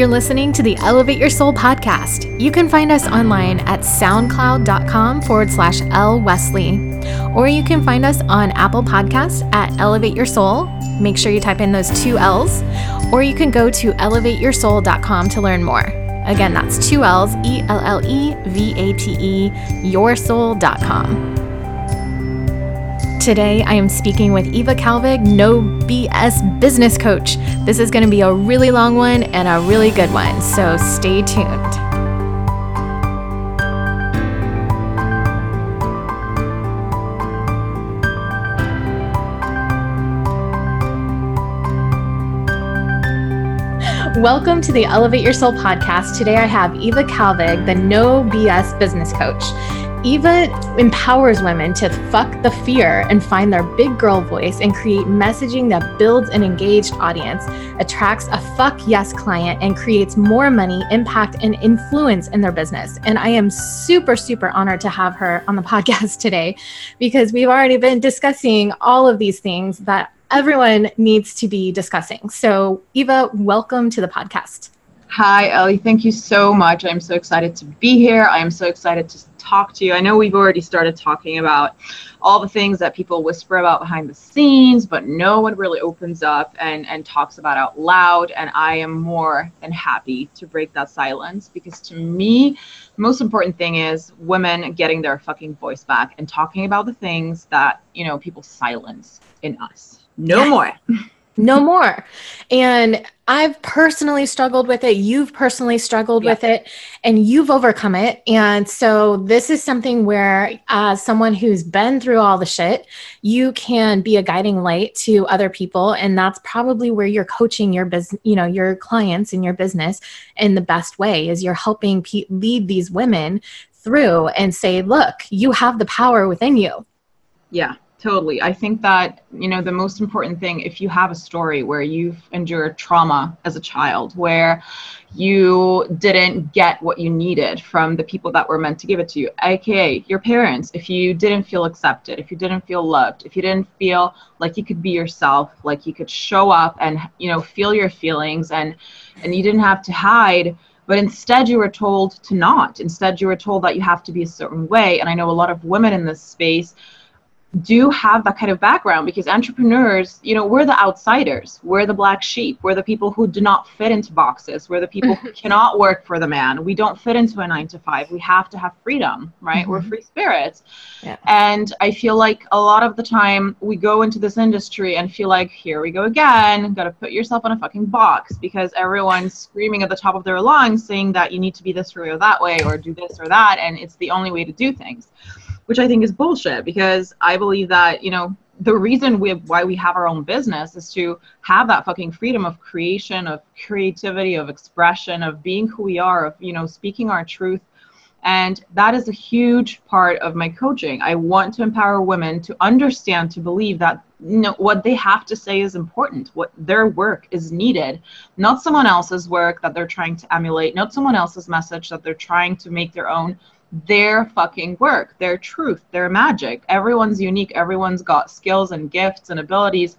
You're listening to the Ellevate Your Soul podcast. You can find us online at soundcloud.com forward slash L Wesley, or you can find us on Apple Podcasts at Ellevate Your Soul. Make sure you type in those two L's, or you can go to ellevateyoursoul.com to learn more. Again, that's two L's, E L L E V A T E, yoursoul.com. Today, I am speaking with Eva Kalvig, No BS Business Coach. This is going to be a really long one and a really good one, so stay tuned. Welcome to the Ellevate Your Soul podcast. Today I have Eva Kalvig, the No BS Business Coach. Eva empowers women to fuck the fear and find their big girl voice and create messaging that builds an engaged audience, attracts a fuck yes client, and creates more money, impact, and influence in their business. And I am super, super honored to have her on the podcast today because we've already been discussing all of these things that everyone needs to be discussing. So, Eva, welcome to the podcast. Hi, Ellie. Thank you so much. I'm so excited to be here. I am so excited to talk to you. I know we've already started talking about all the things that people whisper about behind the scenes, but no one really opens up and, and talks about out loud. And I am more than happy to break that silence because to me, the most important thing is women getting their fucking voice back and talking about the things that, you know, people silence in us. No more. no more. And I've personally struggled with it. You've personally struggled yeah. with it and you've overcome it. And so this is something where, as someone who's been through all the shit, you can be a guiding light to other people. And that's probably where you're coaching your business, you know, your clients in your business in the best way is you're helping pe- lead these women through and say, look, you have the power within you. Yeah totally. I think that you know the most important thing if you have a story where you've endured trauma as a child where you didn't get what you needed from the people that were meant to give it to you aka your parents if you didn't feel accepted if you didn't feel loved if you didn't feel like you could be yourself like you could show up and you know feel your feelings and and you didn't have to hide but instead you were told to not. Instead you were told that you have to be a certain way and i know a lot of women in this space do have that kind of background because entrepreneurs, you know, we're the outsiders. We're the black sheep. We're the people who do not fit into boxes. We're the people who cannot work for the man. We don't fit into a nine to five. We have to have freedom, right? Mm-hmm. We're free spirits. Yeah. And I feel like a lot of the time we go into this industry and feel like, here we go again. Got to put yourself in a fucking box because everyone's screaming at the top of their lungs saying that you need to be this way or that way or do this or that. And it's the only way to do things which I think is bullshit because I believe that, you know, the reason we why we have our own business is to have that fucking freedom of creation, of creativity, of expression, of being who we are, of, you know, speaking our truth. And that is a huge part of my coaching. I want to empower women to understand, to believe that you know, what they have to say is important, what their work is needed, not someone else's work that they're trying to emulate, not someone else's message that they're trying to make their own their fucking work, their truth, their magic. Everyone's unique. Everyone's got skills and gifts and abilities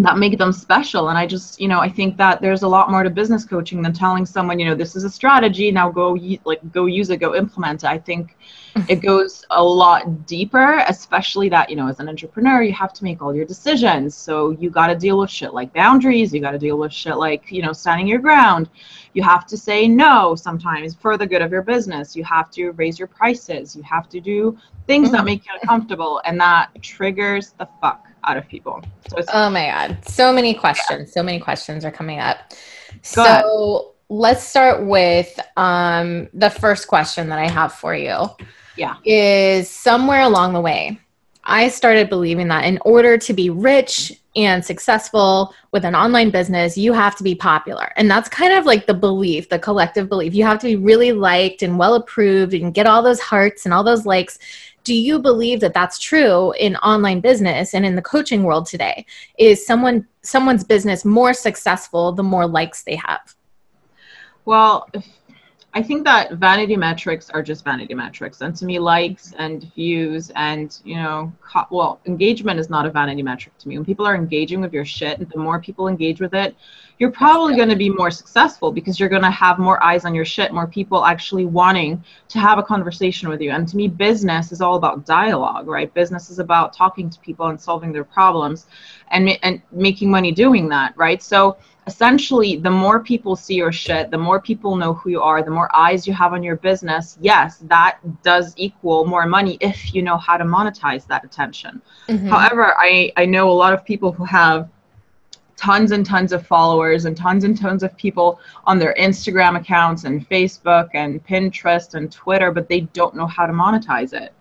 that make them special. And I just, you know, I think that there's a lot more to business coaching than telling someone, you know, this is a strategy. Now go, like, go use it, go implement it. I think it goes a lot deeper, especially that, you know, as an entrepreneur, you have to make all your decisions. So you got to deal with shit like boundaries. You got to deal with shit like, you know, standing your ground. You have to say no sometimes for the good of your business. You have to raise your prices. You have to do things that mm-hmm. make you uncomfortable. And that triggers the fuck out of people. So oh my God. So many questions. Yeah. So many questions are coming up. Go so ahead. let's start with um, the first question that I have for you. Yeah. Is somewhere along the way, I started believing that in order to be rich and successful with an online business, you have to be popular. And that's kind of like the belief, the collective belief. You have to be really liked and well approved and get all those hearts and all those likes do you believe that that's true in online business and in the coaching world today is someone someone's business more successful the more likes they have well I think that vanity metrics are just vanity metrics, and to me, likes and views and you know, co- well, engagement is not a vanity metric to me. When people are engaging with your shit, the more people engage with it, you're probably going to be more successful because you're going to have more eyes on your shit, more people actually wanting to have a conversation with you. And to me, business is all about dialogue, right? Business is about talking to people and solving their problems, and and making money doing that, right? So essentially the more people see your shit the more people know who you are the more eyes you have on your business yes that does equal more money if you know how to monetize that attention mm-hmm. however i i know a lot of people who have tons and tons of followers and tons and tons of people on their Instagram accounts and Facebook and Pinterest and Twitter, but they don't know how to monetize it.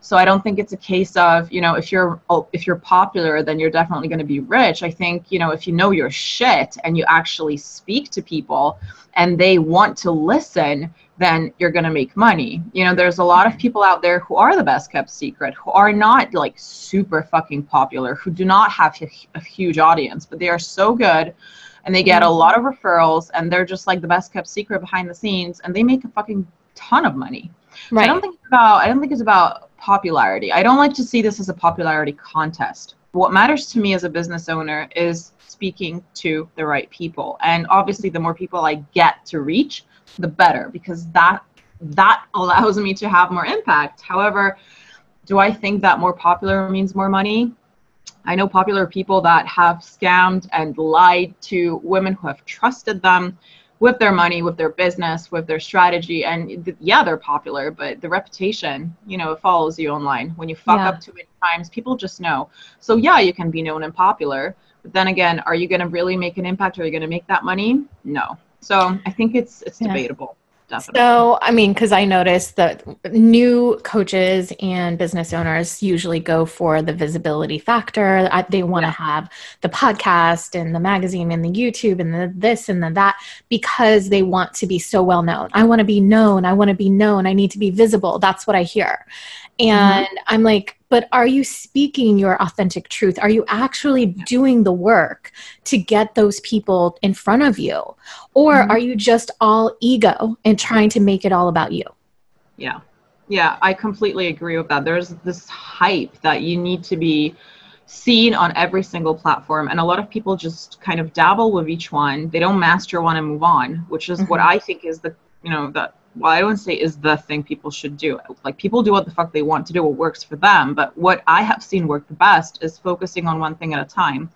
So I don't think it's a case of, you know, if you're if you're popular, then you're definitely going to be rich. I think, you know, if you know your shit and you actually speak to people and they want to listen, then you're going to make money. You know, there's a lot of people out there who are the best kept secret, who are not like super fucking popular, who do not have a huge audience, but they are so good and they get a lot of referrals and they're just like the best kept secret behind the scenes and they make a fucking ton of money. Right. So I don't think it's about I don't think it's about popularity. I don't like to see this as a popularity contest. What matters to me as a business owner is speaking to the right people. And obviously the more people I get to reach, the better because that that allows me to have more impact. However, do I think that more popular means more money? I know popular people that have scammed and lied to women who have trusted them with their money, with their business, with their strategy. And yeah, they're popular, but the reputation, you know, it follows you online. When you fuck yeah. up too many times, people just know. So yeah, you can be known and popular, but then again, are you going to really make an impact? Are you going to make that money? No. So I think it's it's yeah. debatable. Definitely. So, I mean, because I noticed that new coaches and business owners usually go for the visibility factor. They want to yeah. have the podcast and the magazine and the YouTube and the this and the that because they want to be so well known. I want to be known. I want to be known. I need to be visible. That's what I hear. Mm-hmm. And mm-hmm. I'm like, but are you speaking your authentic truth? Are you actually doing the work to get those people in front of you? Or mm-hmm. are you just all ego and trying to make it all about you? Yeah. Yeah, I completely agree with that. There's this hype that you need to be seen on every single platform and a lot of people just kind of dabble with each one they don't master one and move on which is mm-hmm. what i think is the you know the well, I wouldn't say is the thing people should do. Like people do what the fuck they want to do, what works for them. But what I have seen work the best is focusing on one thing at a time.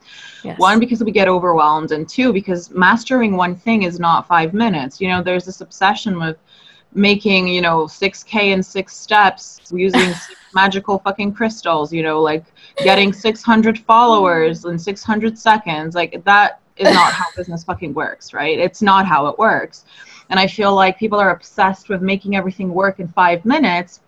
Yes. One, because we get overwhelmed, and two, because mastering one thing is not five minutes. You know, there's this obsession with making, you know, 6K in six steps using magical fucking crystals, you know, like getting 600 followers in 600 seconds. Like that is not how business fucking works, right? It's not how it works and I feel like people are obsessed with making everything work in five minutes.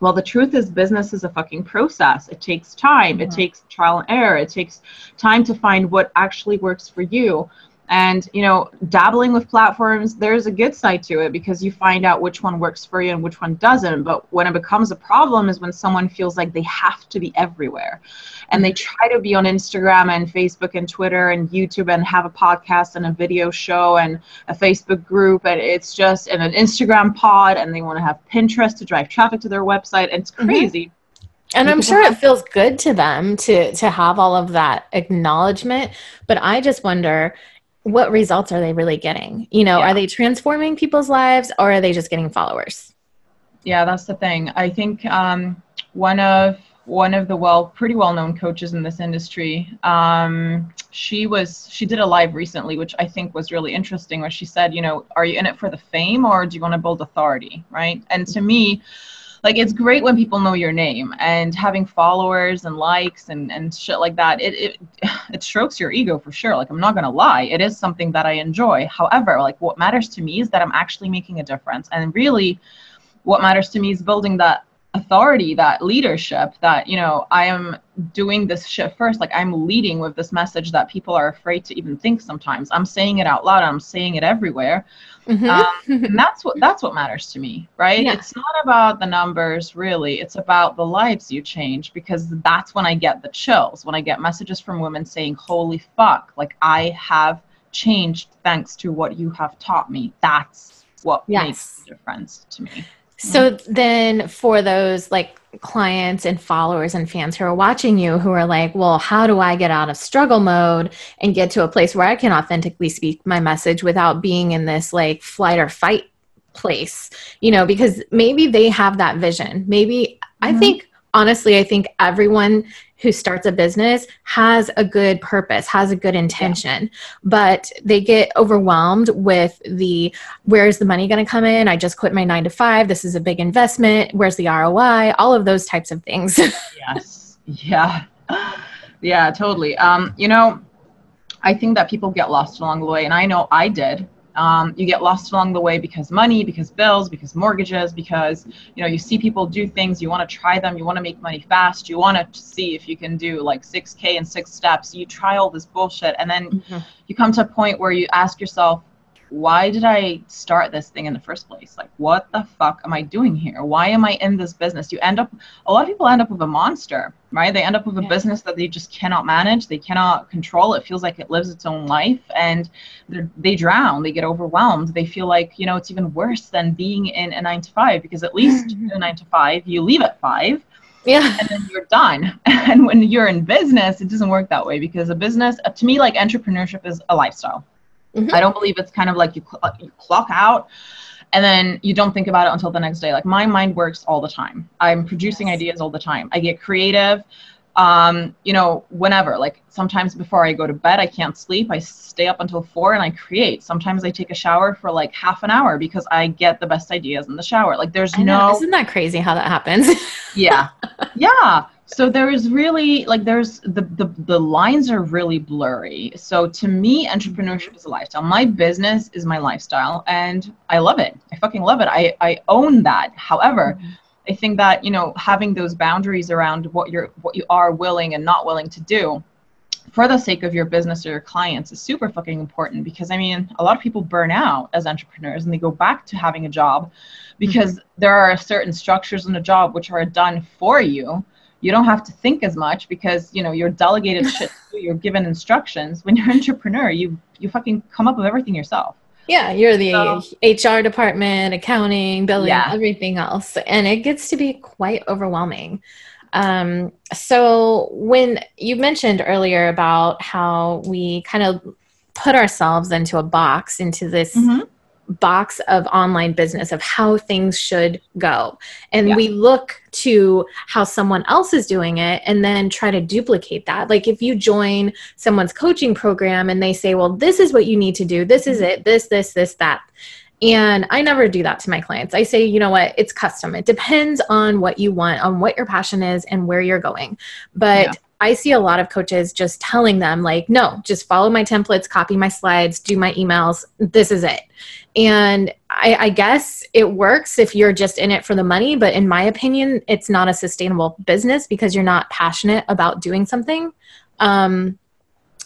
Well, the truth is, business is a fucking process. It takes time, mm-hmm. it takes trial and error, it takes time to find what actually works for you and you know dabbling with platforms there's a good side to it because you find out which one works for you and which one doesn't. But when it becomes a problem is when someone feels like they have to be everywhere. And they try to be on instagram and facebook and twitter and youtube and have a podcast and a video show and a facebook group. And it's just and an instagram pod and they want to have pinterest to drive traffic to their website. And it's mm-hmm. crazy. Mm-hmm. And I'm sure it feels good to them to to have all of that acknowledgement, but I just wonder what results are they really getting? You know, yeah. are they transforming people's lives or are they just getting followers? Yeah, that's the thing. I think um, one of one of the well, pretty well known coaches in this industry. Um, she was she did a live recently, which I think was really interesting, where she said, you know, are you in it for the fame or do you want to build authority, right? And to me, like it's great when people know your name and having followers and likes and, and shit like that. It, it it strokes your ego for sure. Like i'm not gonna lie. It is something that i enjoy. However like what matters to me is that i'm actually making a difference. And really what matters to me is building that authority that leadership that you know i am doing this shit first like i'm leading with this message that people are afraid to even think sometimes i'm saying it out loud i'm saying it everywhere mm-hmm. um, and that's what that's what matters to me right yeah. it's not about the numbers really it's about the lives you change because that's when i get the chills when i get messages from women saying holy fuck like i have changed thanks to what you have taught me that's what Yes. makes the difference to me. So then for those like clients and followers and fans who are watching you who are like, well, how do I get out of struggle mode and get to a place where I can authentically speak my message without being in this like flight or fight place? You know, because maybe they have that vision. Maybe I Mhm. think honestly, I think everyone who starts a business has a good purpose, has a good intention, but they get overwhelmed with the where's the money going to come in? I just quit my nine to five. This is a big investment. Where's the ROI? All of those types of things. yes yeah yeah totally um you know i think that people get lost along the way and i know i did um, you get lost along the way because money because bills because mortgages because you know you see people do things you want to try them you want to make money fast you want to see if you can do like 6k in six steps. You try all this bullshit and then you come to a point where you ask yourself why did i start this thing in the first place? Like what the fuck am i doing here? Why am i in this business? You end up a lot of people end up with a monster right? They end up with a Yeah. business that they just cannot manage. They cannot control. It feels like it lives its own life and they're- drown. They get overwhelmed. They feel like you know it's even worse than being in a nine to five because at least mm-hmm. in a nine to five you leave at five yeah. and then you're done. And when you're in business, it doesn't work that way because a business, to me, like entrepreneurship is a lifestyle. Mhm. I don't believe it's kind of like you, cl- you clock out and then you don't think about it until the next day. Like my mind works all the time. I'm producing Yes. ideas all the time. I get creative. Um, you know, whenever, like sometimes before I go to bed, I can't sleep. I stay up until four and I create. Sometimes I take a shower for like half an hour because I get the best ideas in the shower. Like there's no Isn't that crazy how that happens? yeah yeah so there is really like there's the, the the lines are really blurry. So to me entrepreneurship is a lifestyle. My business is my lifestyle and i love it. I fucking love it. I i own that. However mm-hmm. i think that you know having those boundaries around what you're what you are willing and not willing to do for the sake of your business or your clients is super fucking important because I mean, a lot of people burn out as entrepreneurs and they go back to having a job because mm-hmm. there are certain structures in a job which are done for you. You don't have to think as much because you know you're delegated shit. You're given instructions. When you're an entrepreneur, you you fucking come up with everything yourself. yeah, you're the So- HR department, accounting, billing, Yeah. everything else. And it gets to be quite overwhelming. Um, so when you mentioned earlier about how we kind of put ourselves into a box, into this box of online business of how things should go. And Yeah. we look to how someone else is doing it and then try to duplicate that. Like if you join someone's coaching program and they say, well, this is what you need to do, this is mm-hmm. it, this, this, this, that. And I never do that to my clients. I say, you know what, it's custom. It depends on what you want, on what your passion is, and where you're going. But Yeah. I see a lot of coaches just telling them, like, no, just follow my templates, copy my slides, do my emails. This is it. And I, I guess it works if you're just in it for the money. But in my opinion, it's not a sustainable business because you're not passionate about doing something. Um,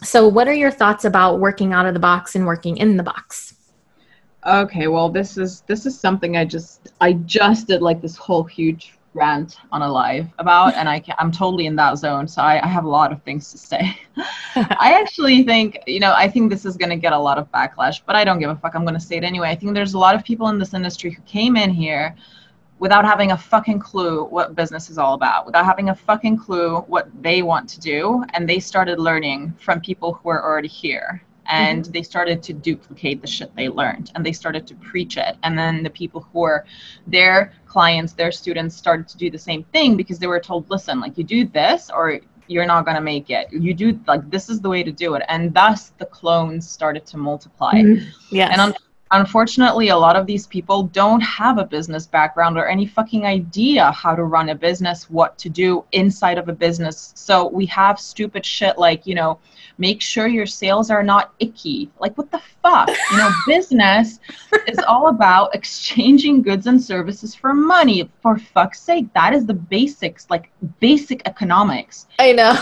so, what are your thoughts about working out of the box and working in the box? Okay, well, this is this is something I just I just did like this whole huge rant on a live about, and I I'm totally in that zone, so I, I have a lot of things to say. I actually think you know I think this is gonna get a lot of backlash, but I don't give a fuck. I'm gonna say it anyway. I think there's a lot of people in this industry who came in here without having a fucking clue what business is all about, without having a fucking clue what they want to do, and they started learning from people who are already here and mm-hmm. they started to duplicate the shit they learned and they started to preach it. And then the people who were their clients their students started to do the same thing because they were told listen like you do this or you're not going to make it. You do like this is the way to do it. And thus the clones started to multiply. Mm-hmm. Yeah. and unfortunately, a lot of these people don't have a business background or any fucking idea how to run a business, what to do inside of a business. So we have stupid shit like, you know, make sure your sales are not icky. Like, what the fuck? You know, business is all about exchanging goods and services for money. For fuck's sake, that is the basics, like basic economics. I know.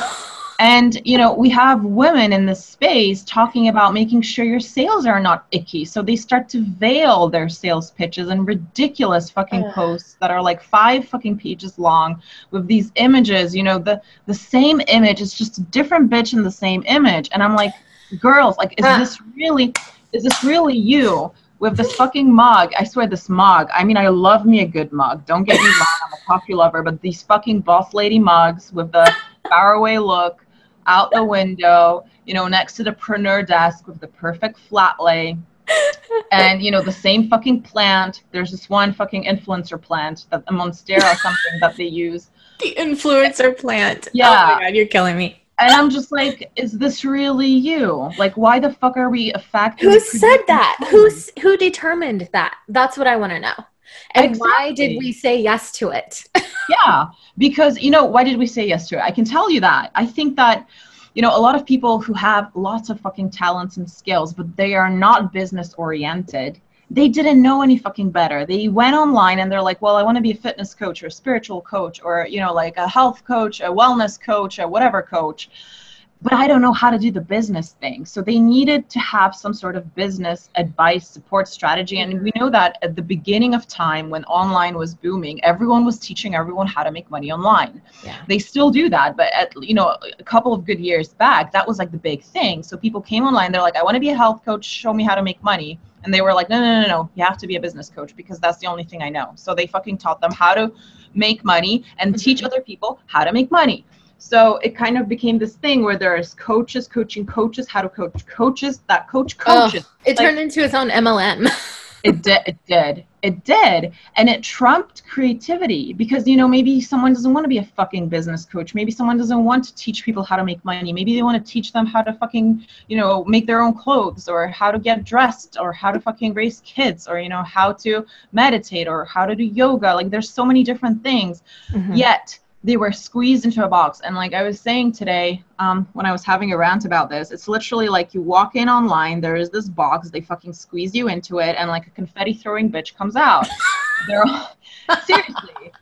And you know, we have women in this space talking about making sure your sales are not icky. So they start to veil their sales pitches in ridiculous fucking Ugh. posts that are like five fucking pages long with these images, you know, the the same image, it's just a different bitch in the same image. And I'm like, girls, like is this really is this really you? with this fucking mug. I swear, this mug. I mean, I love me a good mug. Don't get me wrong, I'm a coffee lover, but these fucking boss lady mugs with the faraway look out the window, you know, next to the preneur desk with the perfect flat lay. and you know the same fucking plant. There's this one fucking influencer plant that a monstera or something that they use. The influencer plant. Oh yeah. Oh my god, you're killing me. And I'm just like, is this really you? Like, why the fuck are we a factory? Who said that? Who's who determined that? That's what I want to know. And why did we say yes to it? Yeah, because you know, why did we say yes to it? I can tell you that. I think that you know, a lot of people who have lots of fucking talents and skills, but they are not business oriented. They didn't know any fucking better. They went online and they're like, well, I want to be a fitness coach or a spiritual coach or, you know, like a health coach, a wellness coach, a whatever coach. But I don't know how to do the business thing. So they needed to have some sort of business advice, support strategy. And we know that at the beginning of time when online was booming, everyone was teaching everyone how to make money online Yeah. they still do that but at you know a couple of good years back that was like the big thing so people came online they're like i want to be a health coach show me how to make money and they were like no no no no you have to be a business coach because that's the only thing i know so they fucking taught them how to make money and teach mm-hmm. other people how to make money so it kind of became this thing where there's coaches coaching coaches how to coach coaches that coach coaches. It Like- turned into its own MLM. it did it did it did. And it trumped creativity because you know maybe someone doesn't want to be a fucking business coach. Maybe someone doesn't want to teach people how to make money. Maybe they want to teach them how to fucking you know make their own clothes or how to get dressed or how to fucking raise kids or you know how to meditate or how to do yoga. Like there's so many different things. Mhm. yet they were squeezed into a box. And like i was saying today um, when i was having a rant about this it's literally like you walk in online there is this box they fucking squeeze you into it and like a confetti throwing bitch comes out. They're all, seriously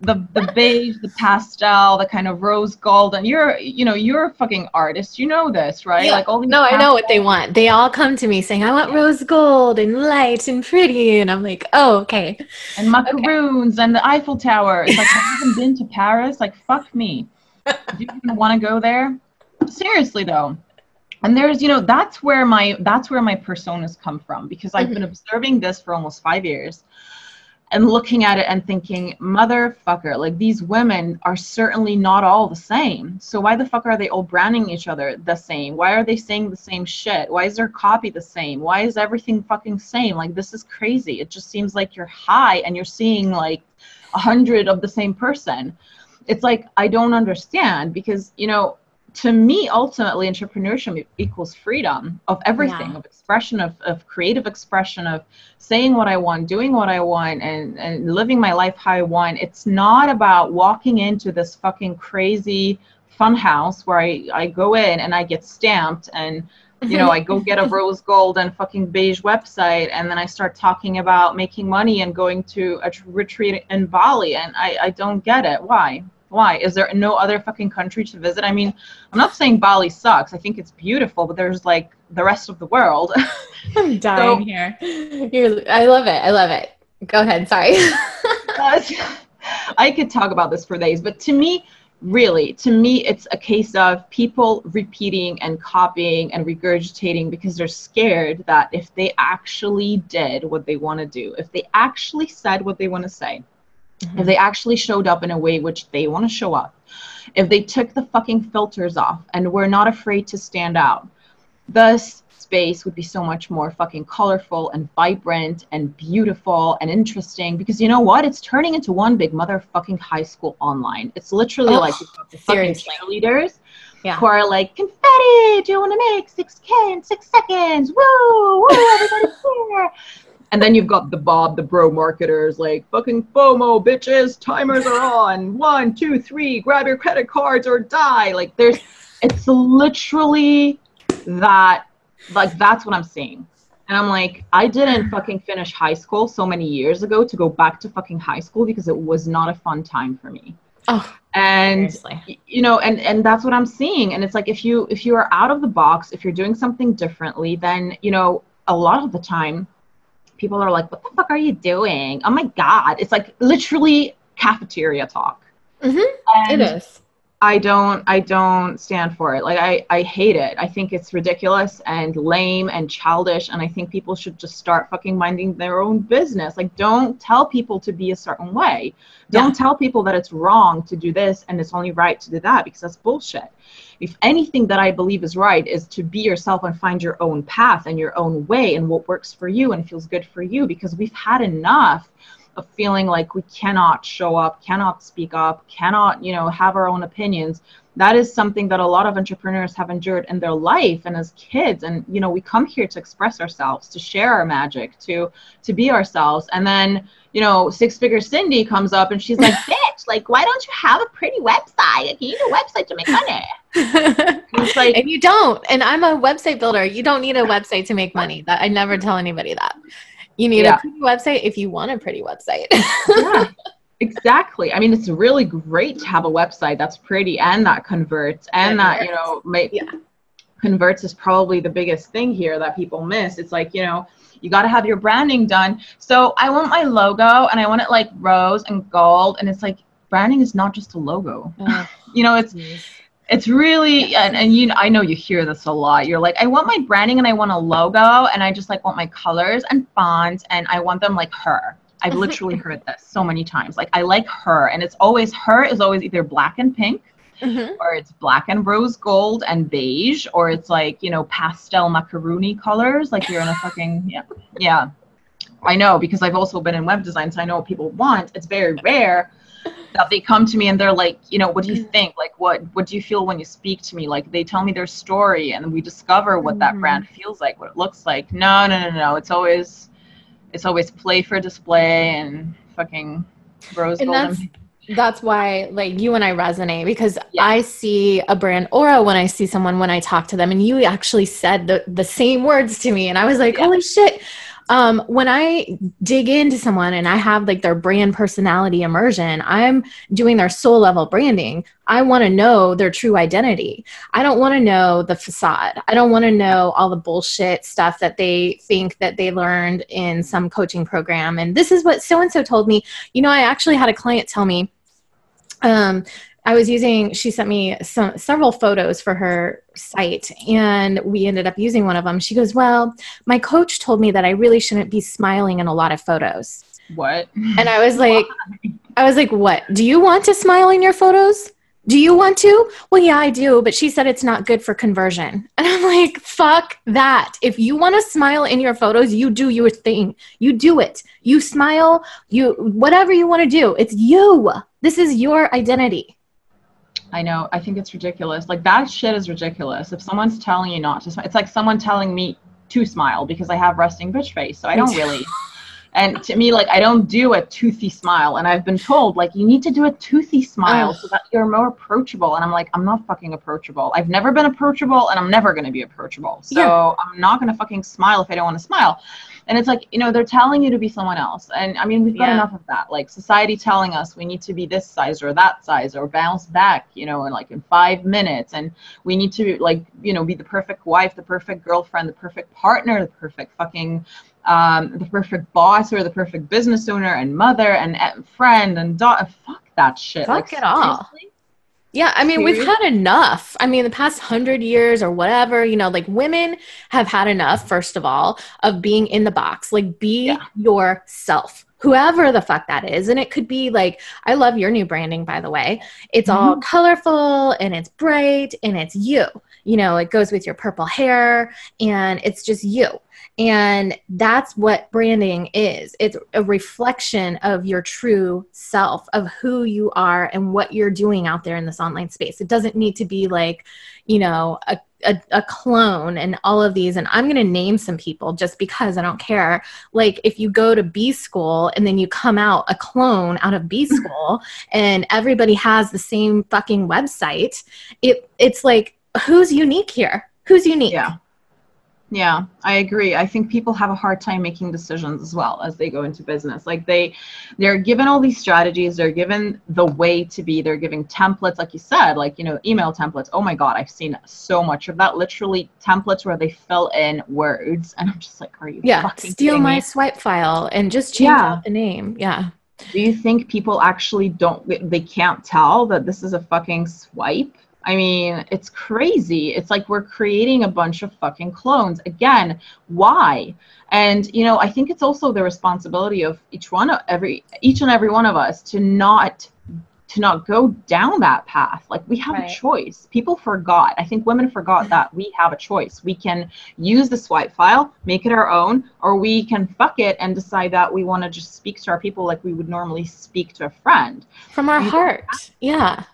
the the beige the pastel the kind of rose gold and you're you know you're a fucking artist you know this right Yeah. like all these No, I know what they want. They all come to me saying, I want rose gold and light and pretty. And I'm like, oh, okay. and macaroons and the Eiffel Tower. It's like, have you even been to Paris? Like, fuck me. Do you even want to go there? Seriously, though. And there's, you know, that's where my that's where my personas come from because I've mm-hmm. been observing this for almost five years, and looking at it and thinking, motherfucker, like these women are certainly not all the same. So why the fuck are they all branding each other the same? Why are they saying the same shit? Why is their copy the same? Why is everything fucking same? Like this is crazy. It just seems like you're high and you're seeing like a hundred of the same person. It's like I don't understand because you know to me ultimately entrepreneurship equals freedom of everything Yeah. of expression of, of creative expression of saying what i want doing what i want and, and living my life how i want. It's not about walking into this fucking crazy fun house where i, I go in and i get stamped and you know i go get a rose gold and fucking beige website and then i start talking about making money and going to a retreat in bali and i, I don't get it. Why why is there no other fucking country to visit i mean i'm not saying bali sucks i think it's beautiful but there's like the rest of the world I'm dying So- here. You're, I love it. I love it. Go ahead. Sorry. I could talk about this for days, but to me, really, to me, it's a case of people repeating and copying and regurgitating because they're scared that if they actually did what they want to do, if they actually said what they want to say, Mm-hmm. if they actually showed up in a way which they want to show up, if they took the fucking filters off and were not afraid to stand out, the s- space would be so much more fucking colorful and vibrant and beautiful and interesting because you know what? It's turning into one big motherfucking high school online. It's literally Oh, like the fucking cheerleaders Yeah. who are like, confetti, do you want to make 6K in six seconds? Woo, woo, everybody's here. And then you've got the Bob, the bro marketers, like fucking FOMO, bitches, timers are on. One, two, three, grab your credit cards or die. Like there's, it's literally that, like that's what I'm seeing. And I'm like, I didn't fucking finish high school so many years ago to go back to fucking high school because it was not a fun time for me. Oh, And seriously. you know and and that's what i'm seeing and it's like if you if you are out of the box if you're doing something differently then you know a lot of the time people are like what the fuck are you doing? Oh my god. It's like literally cafeteria talk. Mhm, It is. I don't I don't stand for it. Like I I hate it. I think it's ridiculous and lame and childish and I think people should just start fucking minding their own business. Like don't tell people to be a certain way. Don't tell people that it's wrong to do this and it's only right to do that because that's bullshit. If anything that I believe is right is to be yourself and find your own path and your own way and what works for you and feels good for you because we've had enough of feeling like we cannot show up, cannot speak up, cannot, you know, have our own opinions. That is something that a lot of entrepreneurs have endured in their life and as kids. And, you know, we come here to express ourselves, to share our magic, to to be ourselves. And then, you know, six figure Cindy comes up and she's like, bitch, like, why don't you have a pretty website? You need a website to make money. like, and you don't. And I'm a website builder. You don't need a website to make money. That I never tell anybody that. You need yeah. a pretty website if you want a pretty website. yeah, exactly. I mean, it's really great to have a website that's pretty and that converts and that, that you know, make, yeah. converts is probably the biggest thing here that people miss. It's like, you know, you got to have your branding done. So I want my logo and I want it like rose and gold. And it's like, branding is not just a logo. You know, it's, geez it's really and, and you know i know you hear this a lot. You're like i want my branding and i want a logo and i just like want my colors and fonts and i want them like her. I've literally heard this so many times. Like i like her and it's always her is always either black and pink mm-hmm. or it's black and rose gold and beige or it's like you know pastel macaroni colors like you're in a fucking yeah yeah. I know because i've also been in web design so i know what people want. It's very rare that they come to me and they're like, you know, what do you think? Like, what what do you feel when you speak to me? Like, they tell me their story, and we discover what mm-hmm. that brand feels like, what it looks like. No, no, no, no. It's always it's always play for display and fucking rose and gold. That's, that's why like you and I resonate because yeah. I see a brand aura when I see someone when I talk to them and you actually said the, the same words to me and I was like, yeah. holy shit um, when I dig into someone and I have like their brand personality immersion, I'm doing their soul level branding. I want to know their true identity. I don't want to know the facade. I don't want to know all the bullshit stuff that they think that they learned in some coaching program. And this is what so and so told me. You know, I actually had a client tell me, um, I was using, she sent me some several photos for her site, and we ended up using one of them. She goes, Well, my coach told me that I really shouldn't be smiling in a lot of photos. What? And I was like, I was like, What? Do you want to smile in your photos? Do you want to? Well, yeah, I do, but she said it's not good for conversion. And I'm like, fuck that. If you want to smile in your photos, you do your thing. You do it. You smile, you whatever you want to do. It's you. This is your identity. I know. I think it's ridiculous. Like that shit is ridiculous. If someone's telling you not to smile, it's like someone telling me to smile because I have resting bitch face. So I don't really. And to me, like I don't do a toothy smile. And I've been told like you need to do a toothy smile so that you're more approachable. And I'm like, I'm not fucking approachable. I've never been approachable and I'm never gonna be approachable. So yeah. I'm not gonna fucking smile if I don't want to smile and it's like you know they're telling you to be someone else. And i mean we've got yeah. enough of that. Like society telling us we need to be this size or that size or bounce back you know in like in five minutes. And we need to like you know be the perfect wife the perfect girlfriend the perfect partner the perfect fucking um, the perfect boss or the perfect business owner and mother and, and friend and daughter fuck that shit. Fuck like, it all yeah, I mean, we've had enough. I mean, the past hundred years or whatever, you know, like women have had enough, first of all, of being in the box. Like, be yeah. yourself, whoever the fuck that is. And it could be like, I love your new branding, by the way. It's mm-hmm. all colorful and it's bright and it's you. You know, it goes with your purple hair and it's just you. And that's what branding is. It's a reflection of your true self, of who you are and what you're doing out there in this online space. It doesn't need to be like, you know, a a, a, clone and all of these. And i'm going to name some people just because i don't care. Like if you go to b school and then you come out a clone out of b school and everybody has the same fucking website it it's like who's unique here? Who's unique? Yeah yeah, I agree. I think people have a hard time making decisions as well as they go into business. Like they they're given all these strategies, they're given the way to be, they're giving templates like you said, like you know, email templates. Oh my god, I've seen so much of that. Literally templates where they fill in words and I'm just like, are you Yeah, steal my me? swipe file and just change yeah. out the name. Yeah. Do you think people actually don't, they can't tell that this is a fucking swipe? I mean, it's crazy. It's like we're creating a bunch of fucking clones. Again, why? And you know, I think it's also the responsibility of each one of every each and every one of us to not to not go down that path. Like we have right. a choice. People forgot. I think women forgot that we have a choice. We can use the swipe file, make it our own, or we can fuck it and decide that we want to just speak to our people like we would normally speak to a friend. From our heart. Yeah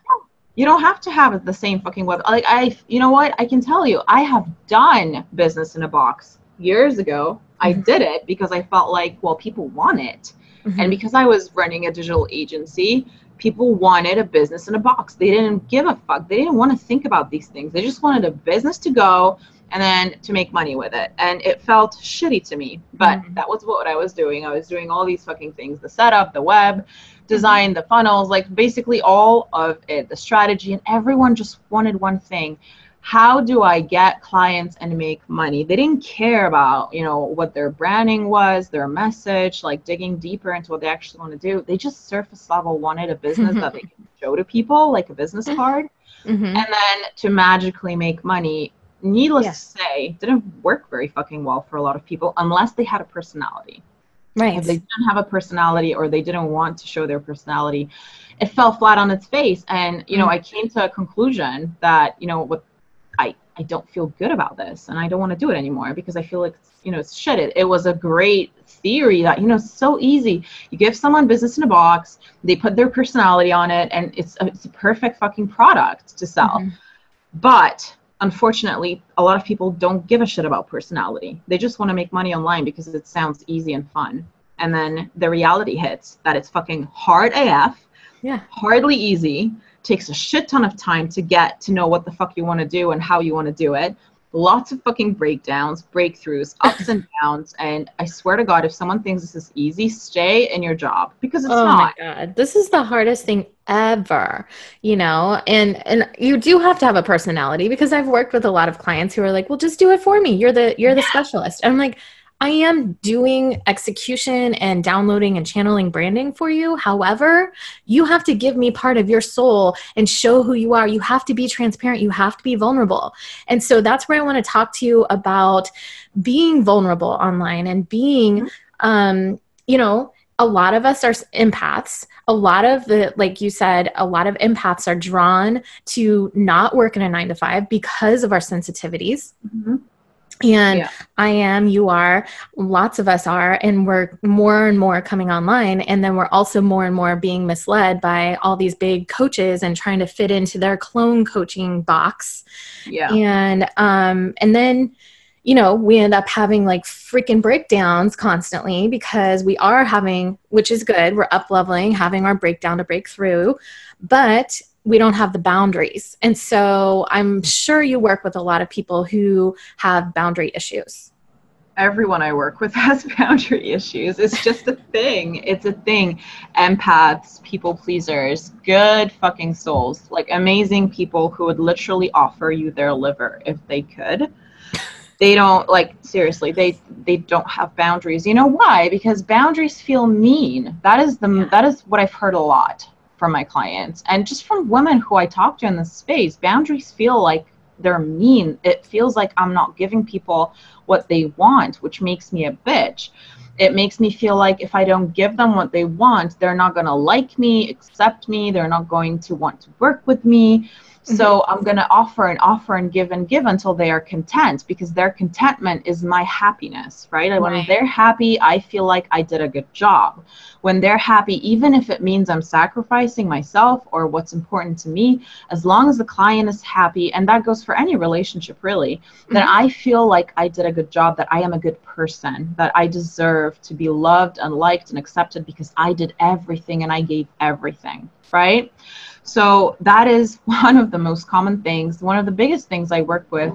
you don't have to have the same fucking web like i you know what? I can tell you i have done business in a box years ago. Mm-hmm. i did it because i felt like well people want it. Mm-hmm. and because i was running a digital agency people wanted a business in a box. They didn't give a fuck. They didn't want to think about these things. They just wanted a business to go and then to make money with it. And it felt shitty to me. But mm-hmm. that was what i was doing. I was doing all these fucking things the setup the web design, the funnels, like basically all of it, the strategy, and everyone just wanted one thing. How do I get clients and make money? They didn't care about, you know, what their branding was, their message, like digging deeper into what they actually want to do. They just surface level wanted a business that they can show to people, like a business mm-hmm. card. Mm-hmm. And then to magically make money, needless to say, didn't work very fucking well for a lot of people unless they had a personality. Right. If they didn't have a personality or they didn't want to show their personality, it fell flat on its face. And, you know, mm-hmm. I came to a conclusion that, you know, what I, I don't feel good about this and I don't want to do it anymore because I feel like, you know, it's shit. It, it was a great theory that, you know, so easy. You give someone business in a box, they put their personality on it, and it's a, it's a perfect fucking product to sell. Mm-hmm. But unfortunately, a lot of people don't give a shit about personality. They just want to make money online because it sounds easy and fun. And then the reality hits that it's fucking hard AF, yeah, hardly easy, takes a shit ton of time to get to know what the fuck you want to do and how you want to do it lots of fucking breakdowns, breakthroughs, ups and downs. And I swear to God, if someone thinks this is easy, stay in your job because it's oh not. Oh my God. This is the hardest thing ever, you know? And and you do have to have a personality because I've worked with a lot of clients who are like, well, just do it for me. You're the you're the specialist. And I'm like, I am doing execution and downloading and channeling branding for you. However, you have to give me part of your soul and show who you are. You have to be transparent. You have to be vulnerable. And so that's where I want to talk to you about being vulnerable online and being, mm-hmm. um, you know, a lot of us are empaths. A lot of the, like you said, a lot of empaths are drawn to not work in a nine to five because of our sensitivities. Mm-hmm and yeah. i am you are lots of us are and we're more and more coming online. And then we're also more and more being misled by all these big coaches and trying to fit into their clone coaching box. Yeah. And um and then you know we end up having like freaking breakdowns constantly because we are having which is good we're up leveling having our breakdown to break through. But we don't have the boundaries. And so I'm sure you work with a lot of people who have boundary issues. Everyone I work with has boundary issues. It's just a thing. It's a thing. Empaths, people pleasers, good fucking souls, like amazing people who would literally offer you their liver if they could. They don't like seriously. They they don't have boundaries. You know why? Because boundaries feel mean. That is the that is what I've heard a lot from my clients and just from women who I talk to in this space, boundaries feel like they're mean. It feels like I'm not giving people what they want, which makes me a bitch. It makes me feel like if I don't give them what they want, they're not going to like me, accept me, they're not going to want to work with me. So mm-hmm. I'm going to offer and offer and give and give until they are content because their contentment is my happiness, right? right? When they're happy, I feel like I did a good job. When they're happy, even if it means I'm sacrificing myself or what's important to me, as long as the client is happy, and that goes for any relationship really, mm-hmm. then I feel like I did a good job, that I am a good person, that I deserve to be loved and liked and accepted because I did everything and I gave everything, right? So that is one of the most common things, one of the biggest things I work with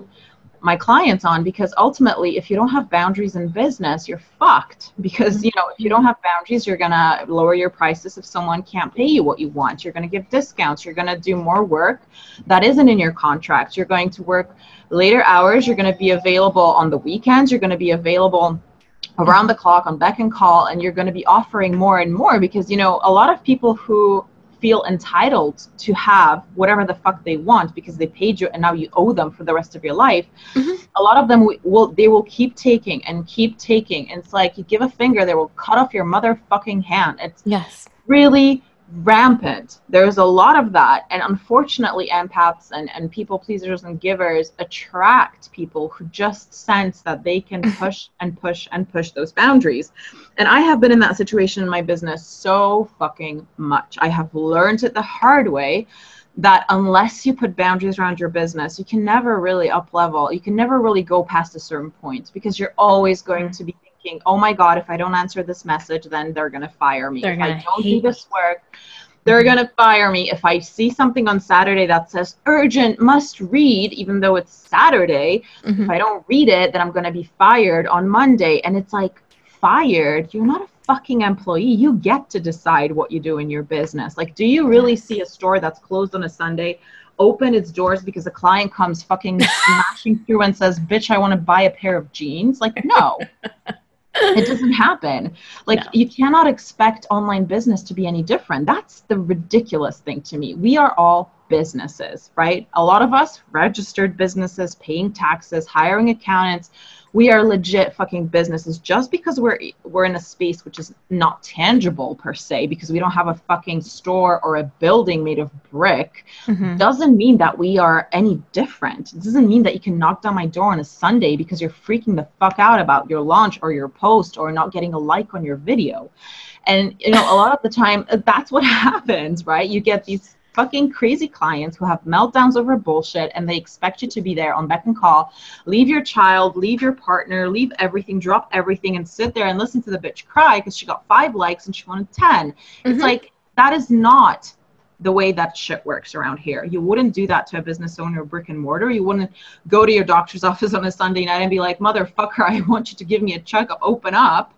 my clients on because ultimately if you don't have boundaries in business you're fucked. Because you know if you don't have boundaries you're going to lower your prices if someone can't pay you what you want. You're going to give discounts. You're going to do more work that isn't in your contract. You're going to work later hours. You're going to be available on the weekends. You're going to be available around the clock on beck and call. And you're going to be offering more and more because you know a lot of people who feel entitled to have whatever the fuck they want because they paid you and now you owe them for the rest of your life mm-hmm. a lot of them will they will keep taking and keep taking. And it's like you give a finger they will cut off your motherfucking hand. It's yes. really rampant. There's a lot of that. And unfortunately, empaths and, and people pleasers and givers attract people who just sense that they can push and push and push those boundaries. And I have been in that situation in my business so fucking much. I have learned it the hard way that unless you put boundaries around your business, you can never really up level. You can never really go past a certain point because you're always going mm. to be thinking, oh my God, if I don't answer this message, then they're going to fire me. They're if I don't do this work, they're going to fire me. If I see something on Saturday that says urgent, must read, even though it's Saturday, mm-hmm. if I don't read it, then I'm going to be fired on Monday. And it's like, fired? You're not a fucking employee. You get to decide what you do in your business. Like, do you really see a store that's closed on a Sunday? open its doors because a client comes fucking smashing through and says, "Bitch, I want to buy a pair of jeans." Like, no. it doesn't happen. Like no. you cannot expect online business to be any different. That's the ridiculous thing to me. We are all businesses, right? A lot of us registered businesses, paying taxes, hiring accountants, we are legit fucking businesses just because we're we're in a space which is not tangible per se because we don't have a fucking store or a building made of brick mm-hmm. doesn't mean that we are any different. It doesn't mean that you can knock down my door on a sunday because you're freaking the fuck out about your launch or your post or not getting a like on your video. And you know a lot of the time that's what happens right? You get these fucking crazy clients who have meltdowns over bullshit and they expect you to be there on beck and call, leave your child, leave your partner, leave everything, drop everything, and sit there and listen to the bitch cry because she got five likes and she wanted 10. Mm-hmm. It's like, that is not the way that shit works around here. You wouldn't do that to a business owner, brick and mortar. You wouldn't go to your doctor's office on a Sunday night and be like, motherfucker, I want you to give me a checkup, open up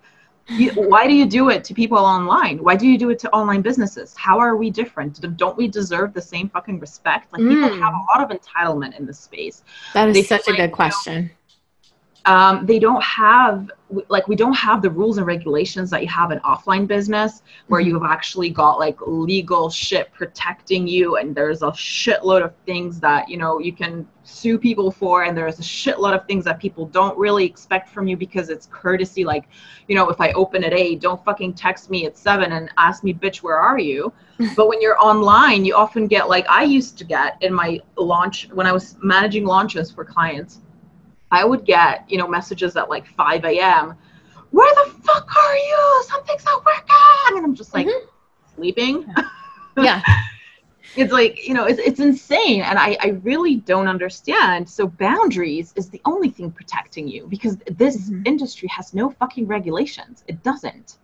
you, why do you do it to people online? Why do you do it to online businesses? How are we different? Don't we deserve the same fucking respect? Like mm. people have a lot of entitlement in this space. That is they such a like, good question. You know, um, they don't have like we don't have the rules and regulations that you have in offline business where mm-hmm. you've actually got like legal shit protecting you and there's a shitload of things that you know you can sue people for and there's a shitload of things that people don't really expect from you because it's courtesy like you know if i open at 8 don't fucking text me at 7 and ask me bitch where are you but when you're online you often get like i used to get in my launch when i was managing launches for clients I would get, you know, messages at like 5 a.m. Where the fuck are you? Something's not working. And I'm just like mm-hmm. sleeping. Yeah. it's like, you know, it's, it's insane. And I, I really don't understand. So boundaries is the only thing protecting you because this mm-hmm. industry has no fucking regulations. It doesn't.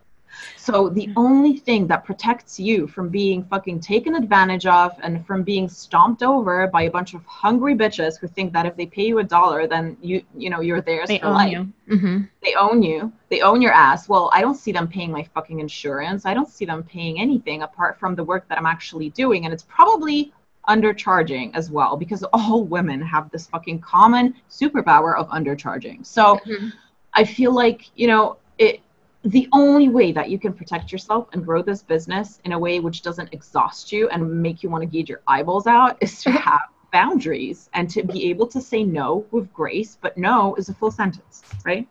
So the mm-hmm. only thing that protects you from being fucking taken advantage of and from being stomped over by a bunch of hungry bitches who think that if they pay you a dollar, then you you know you're theirs they for own life. You. Mm-hmm. They own you. They own your ass. Well, I don't see them paying my fucking insurance. I don't see them paying anything apart from the work that I'm actually doing, and it's probably undercharging as well because all women have this fucking common superpower of undercharging. So. Mm-hmm. I feel like, you know, the only way that you can protect yourself and grow this business in a way which doesn't exhaust you and make you want to gauge your eyeballs out is to have boundaries and to be able to say no with grace but no is a full sentence right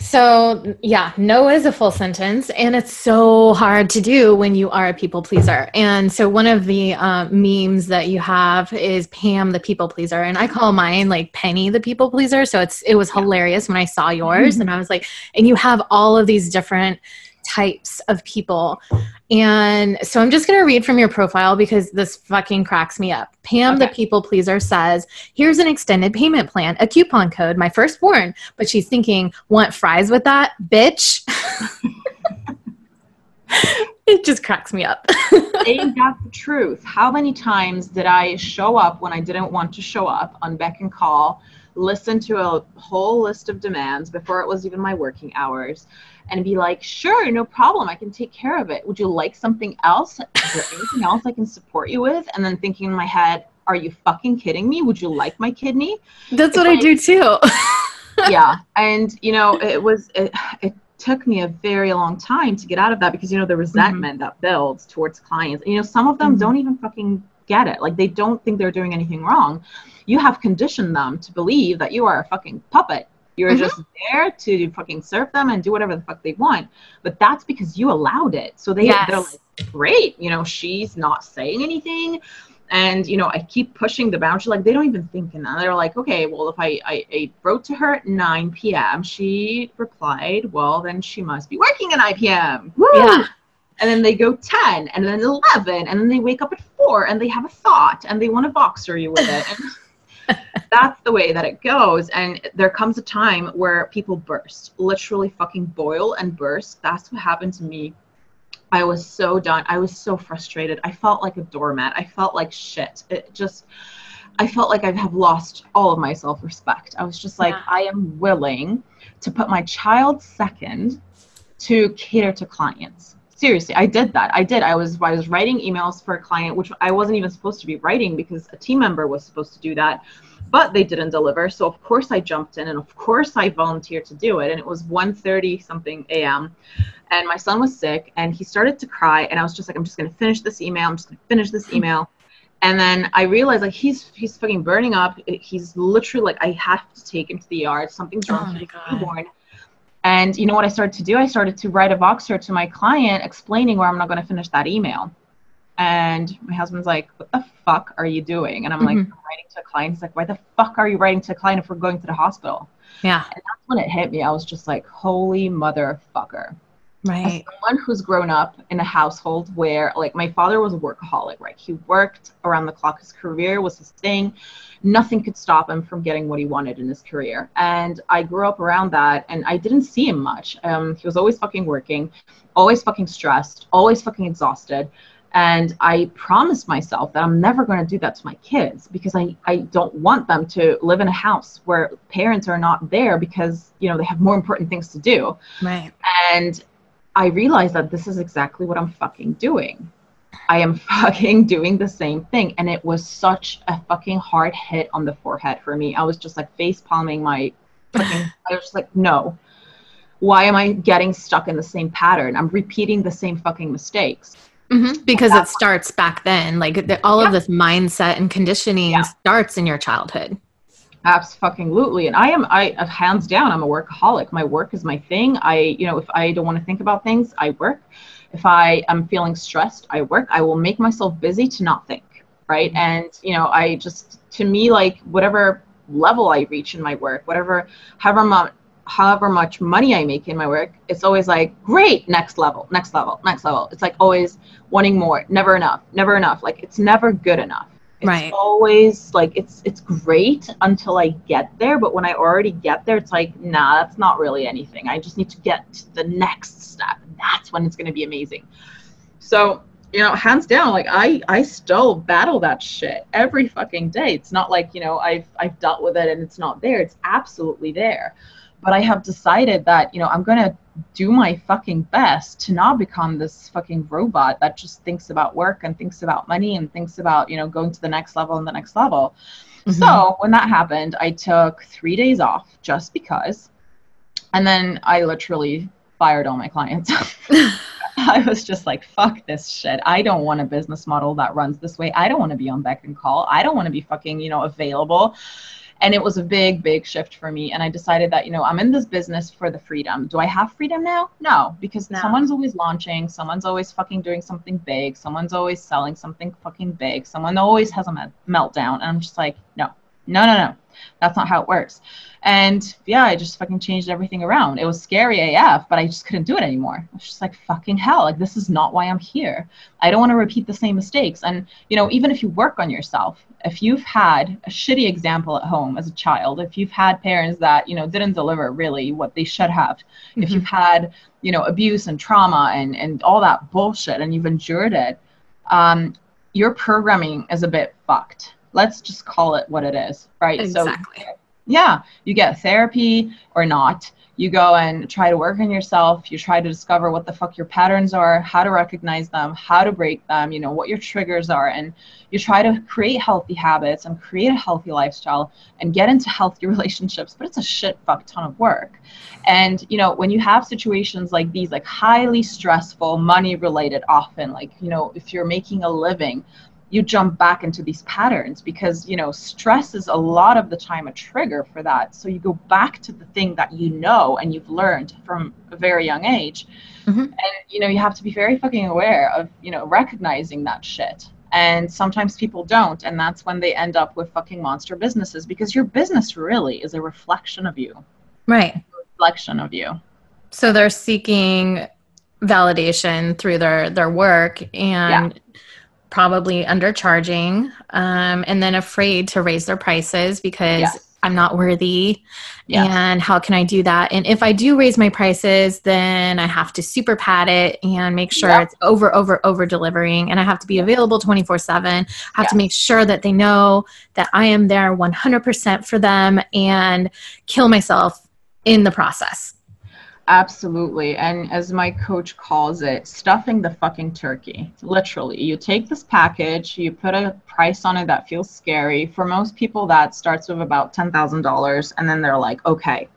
so, yeah, no is a full sentence, and it's so hard to do when you are a people pleaser. And so, one of the uh, memes that you have is Pam the people pleaser, and I call mine like Penny the people pleaser. So it's it was hilarious when I saw yours, mm-hmm. and I was like, and you have all of these different types of people. And so I'm just going to read from your profile because this fucking cracks me up. Pam, okay. the people pleaser, says, Here's an extended payment plan, a coupon code, my firstborn. But she's thinking, Want fries with that, bitch? it just cracks me up. Ain't that the truth? How many times did I show up when I didn't want to show up on beck and call, listen to a whole list of demands before it was even my working hours? And be like, sure, no problem. I can take care of it. Would you like something else? Is there anything else I can support you with? And then thinking in my head, are you fucking kidding me? Would you like my kidney? That's what I, I do too. yeah. And, you know, it was, it, it took me a very long time to get out of that because, you know, the resentment mm-hmm. that builds towards clients. And, you know, some of them mm-hmm. don't even fucking get it. Like they don't think they're doing anything wrong. You have conditioned them to believe that you are a fucking puppet. You're mm-hmm. just there to fucking serve them and do whatever the fuck they want. But that's because you allowed it. So they, yes. they're like, great, you know, she's not saying anything. And, you know, I keep pushing the boundary. Like they don't even think in that. They're like, okay, well, if I, I, I wrote to her at 9 p.m., she replied, well, then she must be working at 9 p.m. Woo! Yeah and then they go 10 and then 11 and then they wake up at 4 and they have a thought and they want to Voxer you with it and that's the way that it goes. And there comes a time where people burst literally fucking boil and burst. That's what happened to me. I was so done. I was so frustrated. I felt like a doormat. I felt like shit. It just i felt like i have lost all of my self-respect. I was just like yeah. i am willing to put my child second to cater to clients seriously i did that i did i was i was writing emails for a client which i wasn't even supposed to be writing because a team member was supposed to do that but they didn't deliver so of course i jumped in and of course i volunteered to do it and it was 1.30 something am and my son was sick and he started to cry and i was just like i'm just going to finish this email i'm just going to finish this hmm. email and then I realized like he's he's fucking burning up. He's literally like I have to take him to the yard. Something's wrong. Oh my God. Newborn. And you know what I started to do? I started to write a Voxer to my client explaining where I'm not going to finish that email. And my husband's like, What the fuck are you doing? And I'm mm-hmm. like, I'm writing to a client. He's like, Why the fuck are you writing to a client if we're going to the hospital? Yeah. And that's when it hit me. I was just like, Holy motherfucker. Right. As someone who's grown up in a household where, like, my father was a workaholic, right? He worked around the clock. His career was his thing. Nothing could stop him from getting what he wanted in his career. And I grew up around that, and I didn't see him much. Um, he was always fucking working, always fucking stressed, always fucking exhausted. And I promised myself that I'm never going to do that to my kids because I, I don't want them to live in a house where parents are not there because, you know, they have more important things to do. Right. And I realized that this is exactly what I'm fucking doing. I am fucking doing the same thing. And it was such a fucking hard hit on the forehead for me. I was just like face palming my fucking, I was just like, no. Why am I getting stuck in the same pattern? I'm repeating the same fucking mistakes. Mm-hmm. Because it starts back then. Like the, all yeah. of this mindset and conditioning yeah. starts in your childhood. Absolutely. And I am, I hands down, I'm a workaholic. My work is my thing. I, you know, if I don't want to think about things, I work. If I am feeling stressed, I work. I will make myself busy to not think. Right. Mm-hmm. And, you know, I just, to me, like whatever level I reach in my work, whatever, however much, however much money I make in my work, it's always like, great, next level, next level, next level. It's like always wanting more, never enough, never enough. Like it's never good enough it's right. always like it's it's great until I get there, but when I already get there, it's like, nah, that's not really anything. I just need to get to the next step. That's when it's gonna be amazing. So, you know, hands down, like I I still battle that shit every fucking day. It's not like, you know, I've I've dealt with it and it's not there. It's absolutely there but I have decided that, you know, I'm going to do my fucking best to not become this fucking robot that just thinks about work and thinks about money and thinks about, you know, going to the next level and the next level. Mm-hmm. So when that happened, I took three days off just because. And then I literally fired all my clients. I was just like, fuck this shit. I don't want a business model that runs this way. I don't want to be on beck and call. I don't want to be fucking, you know, available and it was a big big shift for me. And i decided that you know i'm in this business for the freedom. Do i have freedom now? No because no. someone's always launching someone's always fucking doing something big someone's always selling something fucking big someone always has a meltdown. And i'm just like no no no no that's not how it works and yeah, I just fucking changed everything around. It was scary AF, but I just couldn't do it anymore. I was just like, fucking hell, like this is not why I'm here. I don't want to repeat the same mistakes. And, you know, even if you work on yourself, if you've had a shitty example at home as a child, if you've had parents that, you know, didn't deliver really what they should have, mm-hmm. if you've had, you know, abuse and trauma and, and all that bullshit and you've endured it, um, your programming is a bit fucked. Let's just call it what it is, right? Exactly. So Yeah, you get therapy or not. You go and try to work on yourself. You try to discover what the fuck your patterns are, how to recognize them, how to break them, you know, what your triggers are. And you try to create healthy habits and create a healthy lifestyle and get into healthy relationships. But it's a shit fuck ton of work. And, you know, when you have situations like these, like highly stressful, money related, often, like, you know, if you're making a living, you jump back into these patterns because you know stress is a lot of the time a trigger for that. So you go back to the thing that you know and you've learned from a very young age. Mm-hmm. and you know you have to be very fucking aware of you know recognizing that shit. And sometimes people don't and that's when they end up with fucking monster businesses because your business really is a reflection of you. Right. Reflection of you. So they're seeking validation through their their work and yeah probably undercharging um, and then afraid to raise their prices because yes. I'm not worthy. Yes. And how can I do that? And if I do raise my prices, then I have to super pad it and make sure yep. it's over, over, over delivering. And I have to be available 24 7. I have yes. to make sure that they know that I am there 100% for them and kill myself in the process. Absolutely. And as my coach calls it, stuffing the fucking turkey. Literally, you take this package, you put a price on it that feels scary. For most people, that starts with about $10,000. And then they're like, okay,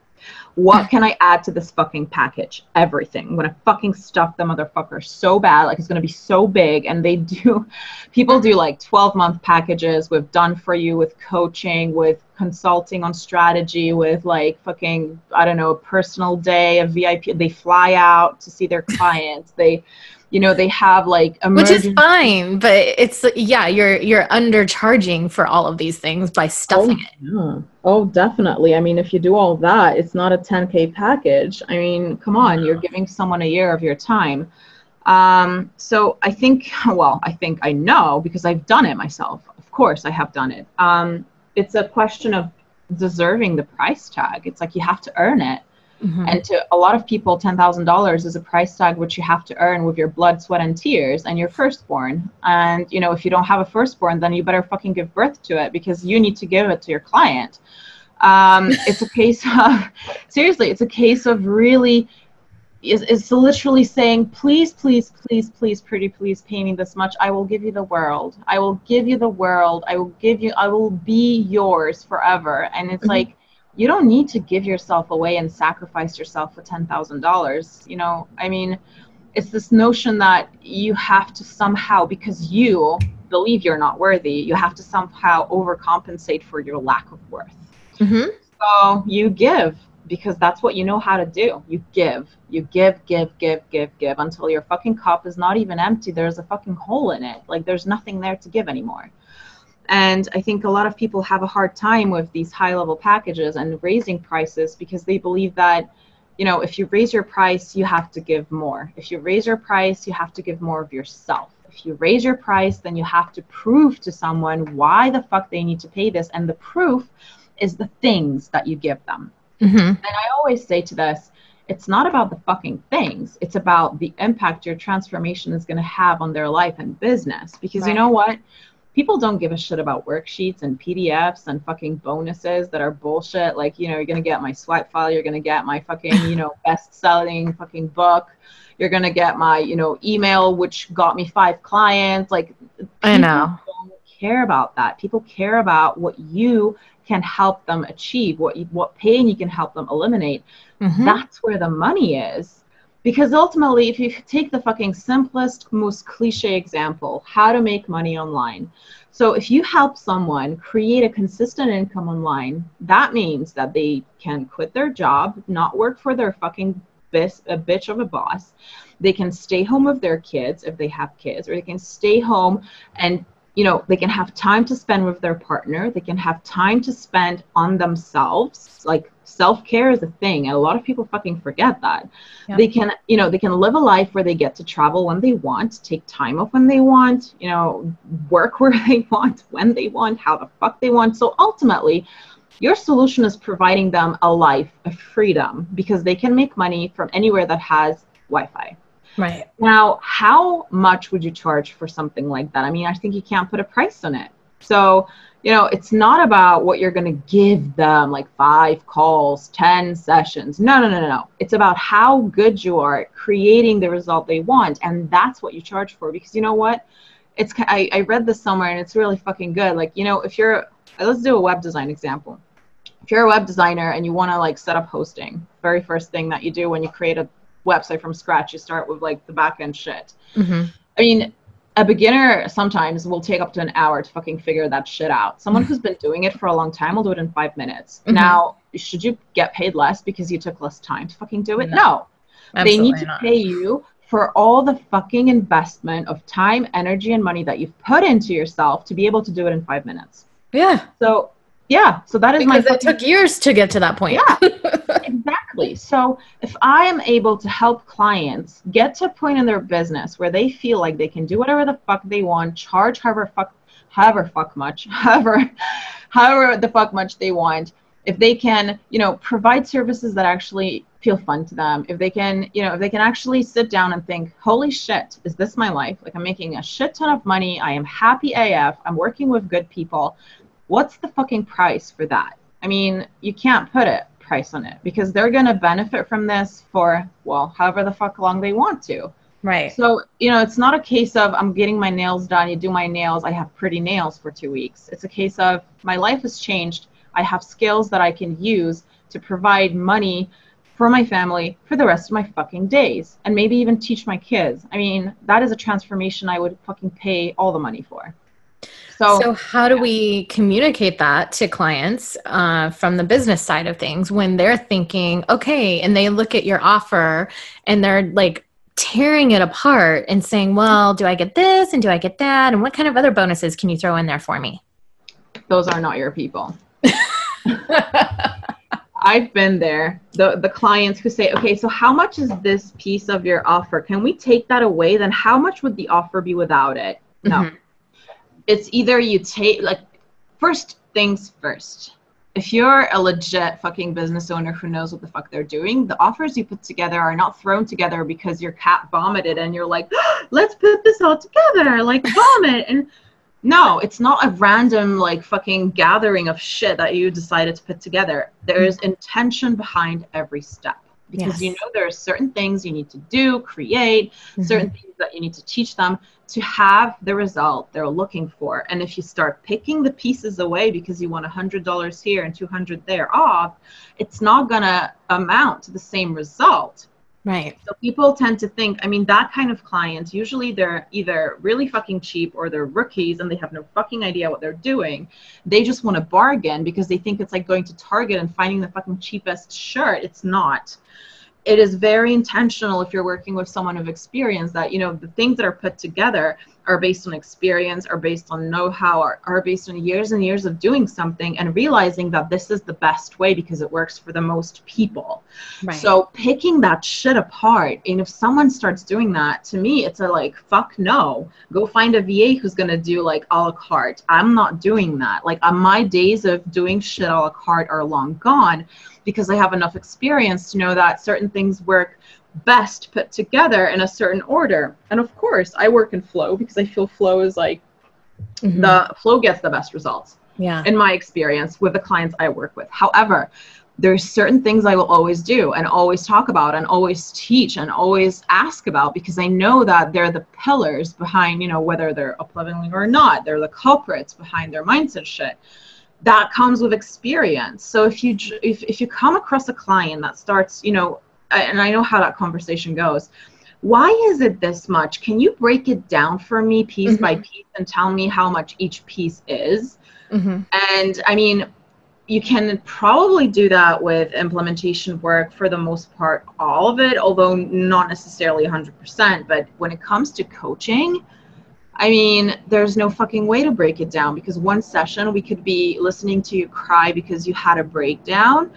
what can I add to this fucking package? Everything. I'm gonna fucking stuff the motherfucker so bad, like it's gonna be so big. And they do, people do like 12 month packages with done for you, with coaching, with consulting on strategy, with like fucking, I don't know, a personal day, a VIP. They fly out to see their clients. They, you know they have like a which is fine but it's yeah you're you're undercharging for all of these things by stuffing oh, it. yeah. oh definitely. I mean if you do all that it's not a 10k package. I mean come on you're giving someone a year of your time. Um, so i think well i think i know because i've done it myself. Of course i have done it. Um, it's a question of deserving the price tag it's like you have to earn it Mm-hmm. And to a lot of people, $10,000 is a price tag which you have to earn with your blood, sweat, and tears and your firstborn. And, you know, if you don't have a firstborn, then you better fucking give birth to it because you need to give it to your client. Um, it's a case of, seriously, it's a case of really, is it's literally saying, please, please, please, please, pretty, please pay me this much. I will give you the world. I will give you the world. I will give you, I will be yours forever. And it's mm-hmm. like, you don't need to give yourself away and sacrifice yourself for $10,000. You know, I mean, it's this notion that you have to somehow, because you believe you're not worthy, you have to somehow overcompensate for your lack of worth. Mm-hmm. So you give because that's what you know how to do. You give, you give, give, give, give, give until your fucking cup is not even empty. There's a fucking hole in it. Like there's nothing there to give anymore. And I think a lot of people have a hard time with these high level packages and raising prices because they believe that, you know, if you raise your price, you have to give more. If you raise your price, you have to give more of yourself. If you raise your price, then you have to prove to someone why the fuck they need to pay this. And the proof is the things that you give them. Mm-hmm. And I always say to this, it's not about the fucking things. It's about the impact your transformation is going to have on their life and business. Because right. you know what? people don't give a shit about worksheets and PDFs and fucking bonuses that are bullshit. Like, you know, you're gonna get my swipe file, you're gonna get my fucking, you know, best selling fucking book, you're gonna get my, you know, email which got me five clients. Like I know. Don't care about that. People care about what you can help them achieve, what you, what pain you can help them eliminate. Mm-hmm. That's where the money is. Because ultimately, if you take the fucking simplest, most cliche example, how to make money online. So if you help someone create a consistent income online, that means that they can quit their job, not work for their fucking bis- a bitch of a boss. They can stay home with their kids if they have kids, or they can stay home and you know they can have time to spend with their partner. They can have time to spend on themselves. Like self-care is a thing and a lot of people fucking forget that. Yeah. they can you know they can live a life where they get to travel when they want take time off when they want you know work where they want when they want how the fuck they want. So ultimately your solution is providing them a life of freedom because they can make money from anywhere that has wi-fi Right. Now, how much would you charge for something like that? I mean, I think you can't put a price on it. So, you know, it's not about what you're going to give them like five calls, 10 sessions. No, no, no, no. It's about how good you are at creating the result they want. And that's what you charge for. Because you know what? It's, I, I read this somewhere and it's really fucking good. Like, you know, if you're, let's do a web design example. If you're a web designer and you want to like set up hosting, very first thing that you do when you create a website from scratch, you start with like the back end shit. Mm-hmm. I mean, a beginner sometimes will take up to an hour to fucking figure that shit out. Someone who's been doing it for a long time will do it in five minutes. Mm-hmm. Now, should you get paid less because you took less time to fucking do it? No. no. They need to not. pay you for all the fucking investment of time, energy, and money that you've put into yourself to be able to do it in five minutes. Yeah. So yeah, so that is because my. Because it took years to get to that point. Yeah, exactly. So if I am able to help clients get to a point in their business where they feel like they can do whatever the fuck they want, charge however fuck, however fuck much, however, however the fuck much they want, if they can, you know, provide services that actually feel fun to them, if they can, you know, if they can actually sit down and think, holy shit, is this my life? Like I'm making a shit ton of money. I am happy AF. I'm working with good people what's the fucking price for that? I mean, you can't put a price on it because they're going to benefit from this for, well, however the fuck long they want to. Right. So, you know, it's not a case of I'm getting my nails done, you do my nails, I have pretty nails for two weeks. It's a case of my life has changed. I have skills that I can use to provide money for my family for the rest of my fucking days and maybe even teach my kids. I mean, that is a transformation I would fucking pay all the money for. So, so how do yeah. we communicate that to clients uh, from the business side of things when they're thinking, okay, and they look at your offer and they're like tearing it apart and saying, well, do I get this and do I get that? And what kind of other bonuses can you throw in there for me? Those are not your people. I've been there. The the clients who say, "Okay, so how much is this piece of your offer? Can we take that away? Then how much would the offer be without it?" No. Mm-hmm it's either you take like first things first if you're a legit fucking business owner who knows what the fuck they're doing, the offers you put together are not thrown together because your cat vomited and you're like, let's put this all together, like vomit. And no, it's not a random like fucking gathering of shit that you decided to put together. There's mm-hmm. intention behind every step because yes. you know there are certain things you need to do, create, mm-hmm. certain things that you need to teach them to have the result they're looking for. And if you start picking the pieces away because you want $100 here and 200 there off, it's not going to amount to the same result. Right. So people tend to think, I mean, that kind of client, usually they're either really fucking cheap or they're rookies and they have no fucking idea what they're doing. They just want to bargain because they think it's like going to Target and finding the fucking cheapest shirt. It's not it is very intentional if you're working with someone of experience that you know the things that are put together are based on experience are based on know-how are, are based on years and years of doing something and realizing that this is the best way because it works for the most people. Right. so picking that shit apart and if someone starts doing that to me it's a like fuck no. Go find a va who's going to do like a la carte. I'm not doing that. Like on my days of doing shit a la carte are long gone because I have enough experience to know that certain things work best put together in a certain order. And of course, I work in flow because I feel flow is like mm-hmm. the flow gets the best results. Yeah. In my experience with the clients I work with. However, there's certain things I will always do and always talk about and always teach and always ask about because I know that they're the pillars behind, you know, whether they're up leveling or not. They're the culprits behind their mindset shit that comes with experience so if you if, if you come across a client that starts you know and i know how that conversation goes why is it this much can you break it down for me piece mm-hmm. by piece and tell me how much each piece is mm-hmm. and i mean you can probably do that with implementation work for the most part all of it although not necessarily 100% but when it comes to coaching I mean, there's no fucking way to break it down because one session we could be listening to you cry because you had a breakdown.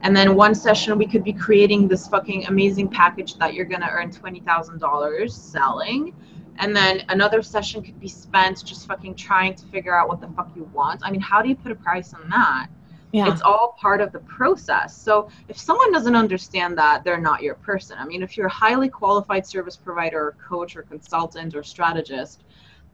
And then one session we could be creating this fucking amazing package that you're going to earn $20,000 selling. And then another session could be spent just fucking trying to figure out what the fuck you want. I mean, how do you put a price on that? Yeah. It's all part of the process. So if someone doesn't understand that, they're not your person. I mean, if you're a highly qualified service provider or coach or consultant or strategist,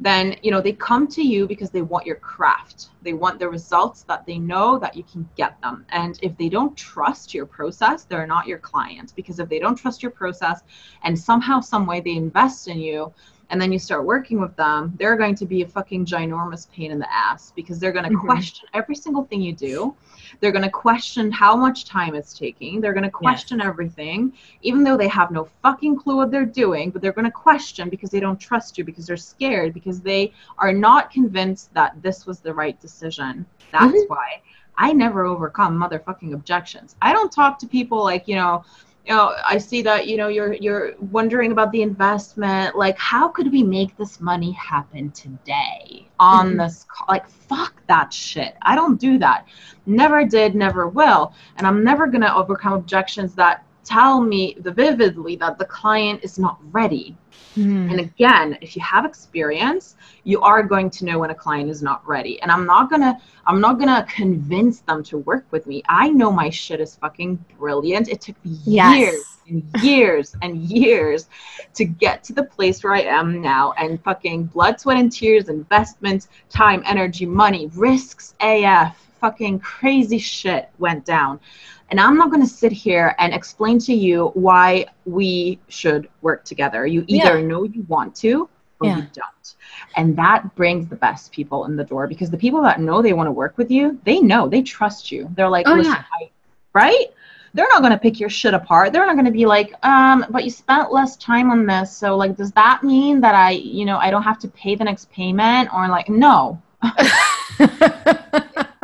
then you know they come to you because they want your craft. They want the results that they know that you can get them. And if they don't trust your process they're not your client. Because if they don't trust your process and somehow some way they invest in you and then you start working with them they're going to be a fucking ginormous pain in the ass because they're going to mm-hmm. question every single thing you do they're going to question how much time it's taking. They're going to question yes. everything, even though they have no fucking clue what they're doing, but they're going to question because they don't trust you, because they're scared, because they are not convinced that this was the right decision. That's mm-hmm. why I never overcome motherfucking objections. I don't talk to people like, you know, you know, I see that you know you're you're wondering about the investment. Like, how could we make this money happen today on mm-hmm. this? Like, fuck that shit. I don't do that. Never did, never will, and I'm never gonna overcome objections that tell me the vividly that the client is not ready. Mm. And again, if you have experience, you are going to know when a client is not ready. And I'm not gonna I'm not gonna convince them to work with me. I know my shit is fucking brilliant. It took me yes. years and years and years to get to the place where I am now and fucking blood, sweat, and tears, investments, time, energy, money, risks, AF, fucking crazy shit went down. And I'm not going to sit here and explain to you why we should work together. You either yeah. know you want to or yeah. you don't. And that brings the best people in the door because the people that know they want to work with you, they know, they trust you. They're like, oh, yeah. I, right? They're not going to pick your shit apart. They're not going to be like, um, but you spent less time on this. So, like, does that mean that I, you know, I don't have to pay the next payment? Or, like, no.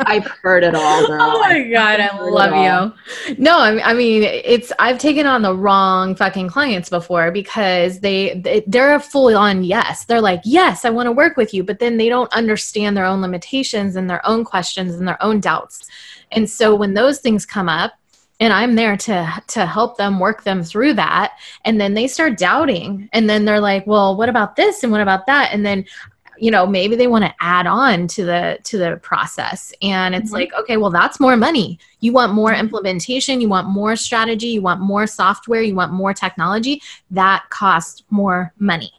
I've heard it all, oh girl. Oh my god, I love you. No, I mean it's I've taken on the wrong fucking clients before because they they're a full on yes. They're like, "Yes, I want to work with you," but then they don't understand their own limitations and their own questions and their own doubts. And so when those things come up, and I'm there to to help them work them through that and then they start doubting and then they're like well what about this and what about that and then you know maybe they want to add on to the to the process. And it's mm-hmm. like okay well that's more money. You want more mm-hmm. implementation you want more strategy you want more software you want more technology. That costs more money.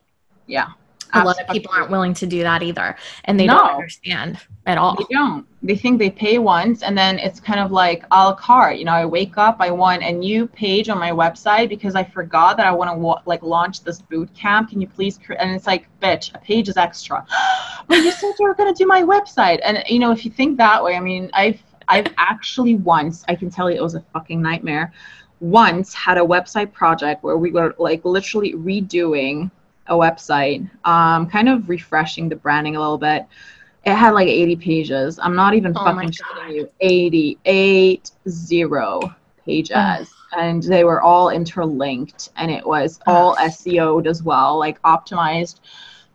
Yeah a lot of people aren't willing to do that either and they no, don't understand at all. They don't. They think they pay once and then it's kind of like a la carte. You know i wake up i want a new page on my website because i forgot that i want to wa- like launch this boot camp. Can you please cre-? and it's like bitch a page is extra. But you said you were going to do my website. And you know if you think that way i mean i've i've actually once i can tell you it was a fucking nightmare once had a website project where we were like literally redoing a website, um, kind of refreshing the branding a little bit. It had like 80 pages. I'm not even oh fucking showing you. 88 zero pages. Oh. And they were all interlinked and it was all SEO'd as well, like optimized.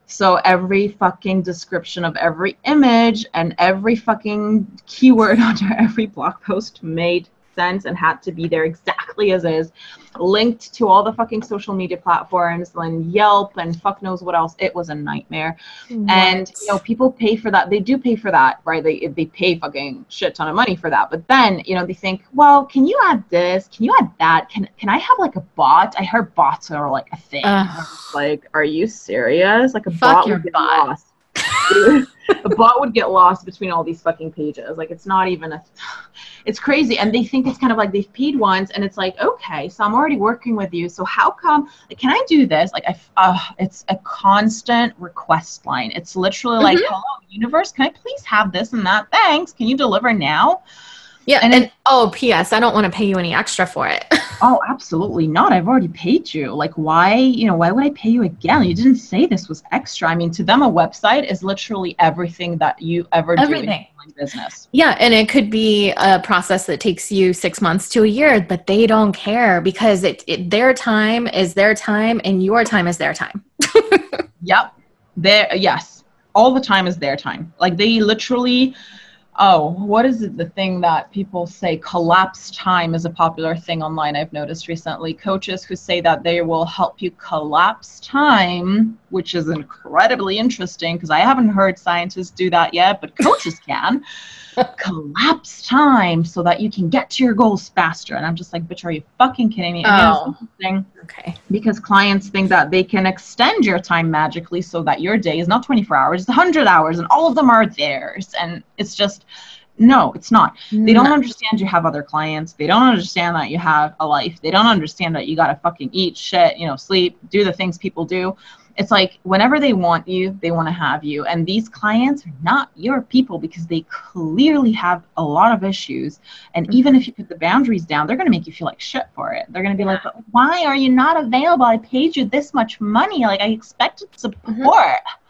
So every fucking description of every image and every fucking keyword under every blog post made sense and had to be there exactly as is, linked to all the fucking social media platforms and Yelp and fuck knows what else. It was a nightmare. What? And you know, people pay for that. They do pay for that, right? They they pay fucking shit ton of money for that. But then, you know, they think, well, can you add this? Can you add that? Can can I have like a bot? I heard bots are like a thing. Like, are you serious? Like a fuck bot would get bot. lost. the bot would get lost between all these fucking pages. Like it's not even a it's crazy. And they think it's kind of like they've peed once and it's like, okay, so I'm already working with you. So how come like can I do this? Like I uh, it's a constant request line. It's literally mm-hmm. like, hello universe, can I please have this and that? Thanks. Can you deliver now? Yeah, and, and it, oh, P.S. I don't want to pay you any extra for it. oh, absolutely not. I've already paid you. Like, why? You know, why would I pay you again? You didn't say this was extra. I mean, to them, a website is literally everything that you ever everything. do in business. Yeah, and it could be a process that takes you six months to a year, but they don't care because it, it their time is their time, and your time is their time. yep. There. Yes. All the time is their time. Like they literally oh, what is it? The thing that people say collapse time is a popular thing online. I've noticed recently coaches who say that they will help you collapse time, which is incredibly interesting because I haven't heard scientists do that yet, but coaches can. collapse time so that you can get to your goals faster. And I'm just like, bitch, are you fucking kidding me? Oh. Okay. Because clients think that they can extend your time magically so that your day is not 24 hours, it's 100 hours, and all of them are theirs. And it's just, no, it's not. They don't understand you have other clients. They don't understand that you have a life. They don't understand that you got to fucking eat shit, you know, sleep, do the things people do it's like whenever they want you, they want to have you. And these clients are not your people because they clearly have a lot of issues. And mm-hmm. even if you put the boundaries down, they're going to make you feel like shit for it. They're going to be like, why are you not available? I paid you this much money. Like, I expected support. Mm-hmm.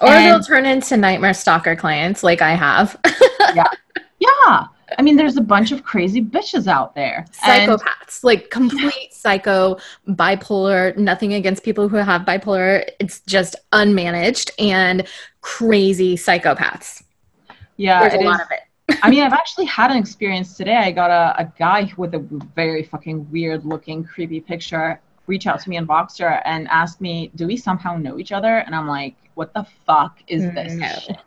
Or and, they'll turn into nightmare stalker clients like I have. yeah. Yeah. I mean, there's a bunch of crazy bitches out there. Psychopaths, and, like complete psycho, bipolar, nothing against people who have bipolar. It's just unmanaged and crazy psychopaths. Yeah, there's a is. lot of it. I mean, I've actually had an experience today. I got a, a guy with a very fucking weird looking, creepy picture reach out to me in Voxer and ask me, do we somehow know each other? And I'm like, what the fuck is mm, this? no.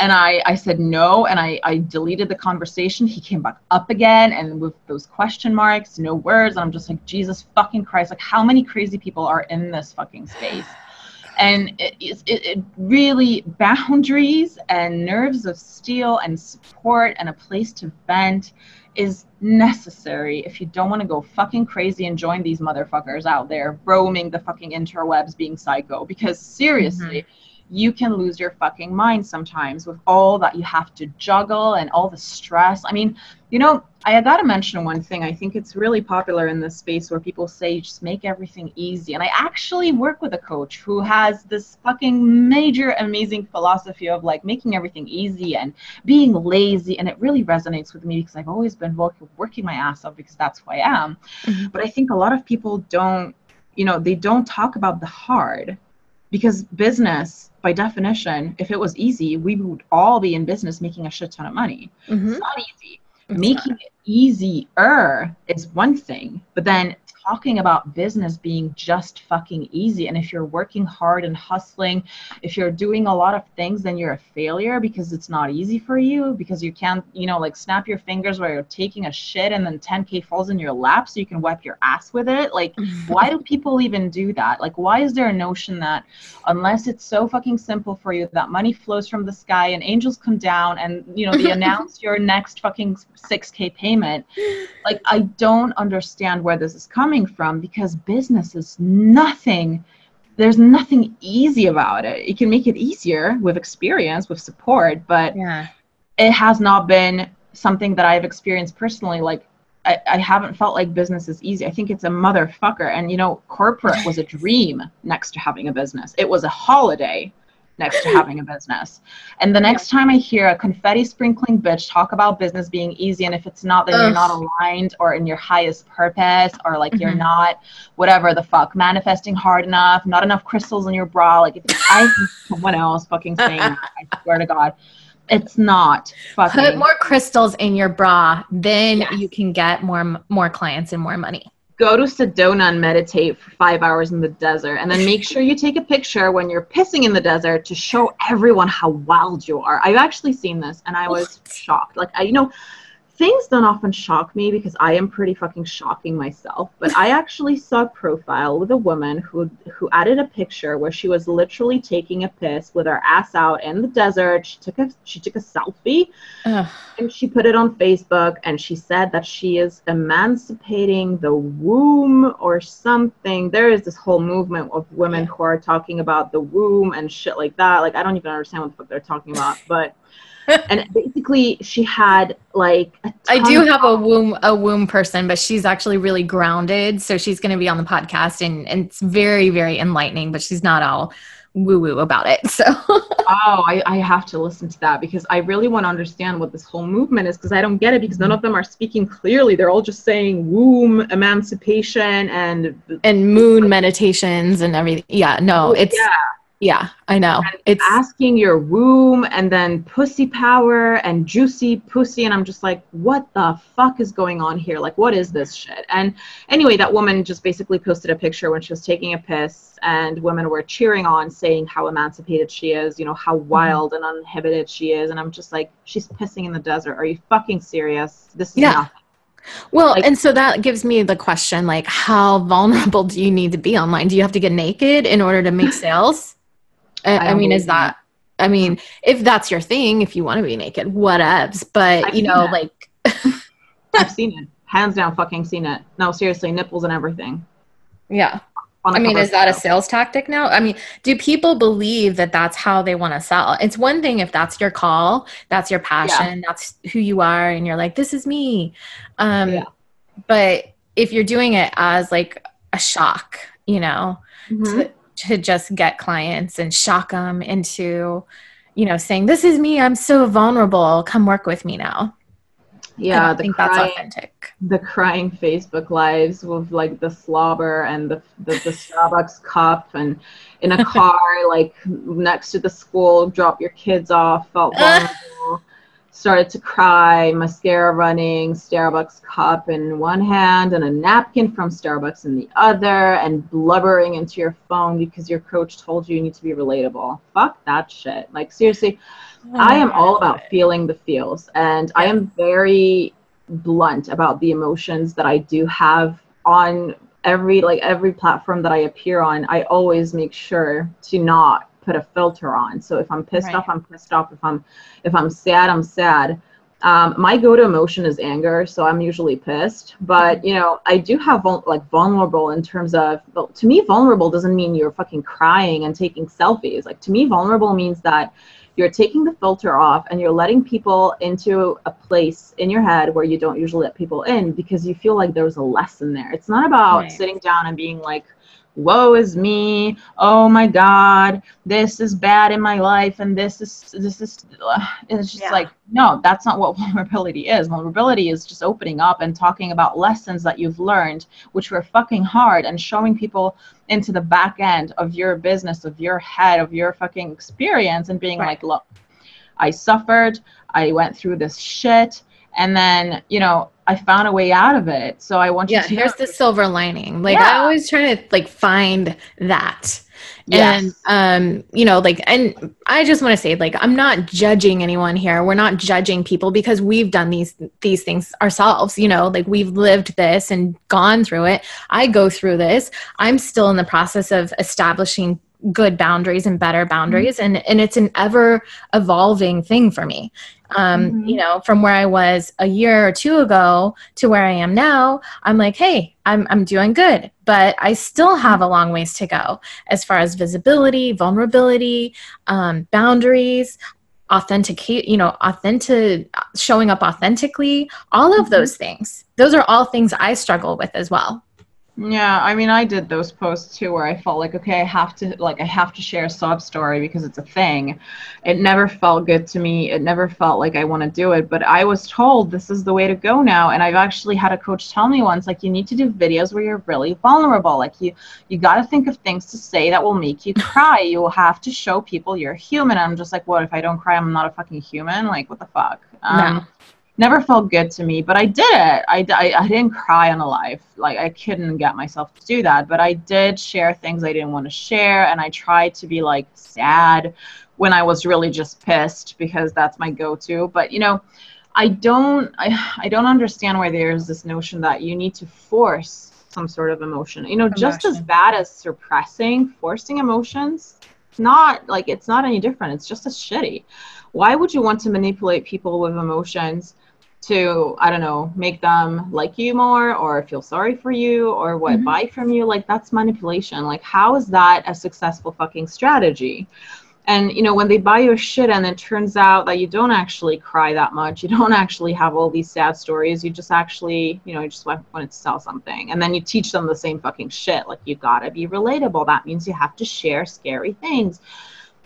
And I, I said no and I, I deleted the conversation. He came back up again and with those question marks no words. And i'm just like jesus fucking christ like how many crazy people are in this fucking space? And it, it, it really boundaries and nerves of steel and support and a place to vent is necessary if you don't want to go fucking crazy and join these motherfuckers out there roaming the fucking interwebs being psycho because seriously mm-hmm you can lose your fucking mind sometimes with all that you have to juggle and all the stress. I mean, you know, I got to mention one thing. I think it's really popular in this space where people say just make everything easy. And I actually work with a coach who has this fucking major, amazing philosophy of like making everything easy and being lazy. And it really resonates with me because I've always been working my ass off because that's who I am. Mm-hmm. But I think a lot of people don't, you know, they don't talk about the hard because business by definition if it was easy we would all be in business making a shit ton of money mm-hmm. it's not easy it's making not. it easier is one thing but then talking about business being just fucking easy. And if you're working hard and hustling, if you're doing a lot of things, then you're a failure because it's not easy for you, because you can't, you know, like snap your fingers while you're taking a shit and then 10K falls in your lap so you can wipe your ass with it. Like, why do people even do that? Like, why is there a notion that unless it's so fucking simple for you that money flows from the sky and angels come down and, you know, they announce your next fucking 6K payment? Like, I don't understand where this is coming coming from because business is nothing there's nothing easy about it you can make it easier with experience with support but yeah. it has not been something that i've experienced personally like I, I haven't felt like business is easy. I think it's a motherfucker. And you know, corporate was a dream next to having a business. It was a holiday next to having a business. And the next time I hear a confetti sprinkling bitch talk about business being easy, and if it's not, then Ugh. you're not aligned or in your highest purpose, or like mm-hmm. you're not whatever the fuck manifesting hard enough, not enough crystals in your bra. Like if I someone else fucking saying that, I swear to God. It's not fucking. Put more crystals in your bra, then yes. you can get more more clients and more money go to Sedona and meditate for five hours in the desert. And then make sure you take a picture when you're pissing in the desert to show everyone how wild you are. I've actually seen this and I was shocked. Like, I, you know, things don't often shock me because I am pretty fucking shocking myself. But I actually saw a profile with a woman who who added a picture where she was literally taking a piss with her ass out in the desert. She took a she took a selfie Ugh. and she put it on Facebook and she said that she is emancipating the womb or something. There is this whole movement of women who are talking about the womb and shit like that. Like I don't even understand what the fuck they're talking about, but and basically she had like I do have a womb a womb person, but she's actually really grounded. So she's going to be on the podcast, and, and it's very very enlightening. But she's not all woo woo about it. So oh, I, I have to listen to that because I really want to understand what this whole movement is because I don't get it because none of them are speaking clearly. They're all just saying womb emancipation and and moon meditations and everything. Yeah, no, oh, it's. Yeah Yeah, I know. And it's asking your womb and then pussy power and juicy pussy. And I'm just like, what the fuck is going on here? Like, what is this shit? And anyway, that woman just basically posted a picture when she was taking a piss and women were cheering on, saying how emancipated she is, you know, how mm-hmm. wild and uninhibited she is. And I'm just like, she's pissing in the desert. Are you fucking serious? This is yeah. nothing. Well, like, and so that gives me the question like, how vulnerable do you need to be online? Do you have to get naked in order to make sales? I, I mean, is that, I mean, if that's your thing, if you want to be naked, whatevs. But, I've you know, like. I've seen it. Hands down, fucking seen it. No, seriously, nipples and everything. Yeah. I mean, is that a sales tactic now? I mean, do people believe that that's how they want to sell? It's one thing if that's your call, that's your passion, yeah. that's who you are, and you're like, this is me. Um, yeah. But if you're doing it as like a shock, you know, mm-hmm. to, to just get clients and shock them into, you know, saying, This is me, I'm so vulnerable, come work with me now. Yeah, I think crying, that's authentic. The crying Facebook lives with like the slobber and the, the, the Starbucks cup and in a car, like next to the school, drop your kids off, felt vulnerable started to cry, mascara running, Starbucks cup in one hand and a napkin from Starbucks in the other, and blubbering into your phone because your coach told you you need to be relatable. Fuck that shit. Like, seriously, oh I am all about feeling the feels, and yeah. I am very blunt about the emotions that I do have on every like every platform that I appear on. I always make sure to not put a filter on. So if I'm pissed right. off, I'm pissed off. If I'm if I'm sad, I'm sad. Um, my go-to emotion is anger, so I'm usually pissed. But you know, I do have vul- like vulnerable in terms of. To me, vulnerable doesn't mean you're fucking crying and taking selfies. Like to me, vulnerable means that you're taking the filter off and you're letting people into a place in your head where you don't usually let people in because you feel like there's a lesson there. It's not about right. sitting down and being like, woe is me. Oh my god. This is bad in my life and this is this is uh, it's just yeah. like no that's not what vulnerability is. Vulnerability is just opening up and talking about lessons that you've learned which were fucking hard and showing people into the back end of your business of your head of your fucking experience and being right. like look i suffered. I went through this shit. And then you know I found a way out of it. So I want you yeah, to here's the silver lining. Like yeah. I always try to like find that. Yes. And um, you know, like and I just want to say like I'm not judging anyone here. We're not judging people because we've done these these things ourselves, you know, like we've lived this and gone through it. I go through this. I'm still in the process of establishing good boundaries and better boundaries mm-hmm. and and it's an ever evolving thing for me um, mm-hmm. you know from where i was a year or two ago to where i am now i'm like hey i'm, I'm doing good but i still have a long ways to go as far as visibility vulnerability um, boundaries authenticate you know authentic showing up authentically all of mm-hmm. those things those are all things i struggle with as well yeah, I mean, I did those posts too where I felt like, okay, I have to, like, I have to share a sob story because it's a thing. It never felt good to me. It never felt like I want to do it. But I was told this is the way to go now. And I've actually had a coach tell me once, like, you need to do videos where you're really vulnerable. Like, you, you got to think of things to say that will make you cry. You will have to show people you're human. I'm just like, what if I don't cry? I'm not a fucking human. Like, what the fuck? Um, no never felt good to me but i did it. I, I, I didn't cry on a live. Like i couldn't get myself to do that but i did share things i didn't want to share and i tried to be like sad when i was really just pissed because that's my go-to but you know i don't i, I don't understand why there's this notion that you need to force some sort of emotion. You know emotion. just as bad as suppressing forcing emotions it's not like it's not any different. It's just as shitty. Why would you want to manipulate people with emotions to i don't know make them like you more or feel sorry for you or what mm-hmm. buy from you? Like that's manipulation. Like how is that a successful fucking strategy? And you know when they buy your shit and it turns out that you don't actually cry that much you don't actually have all these sad stories you just actually you know you just want, wanted to sell something. And then you teach them the same fucking shit. Like you gotta be relatable. That means you have to share scary things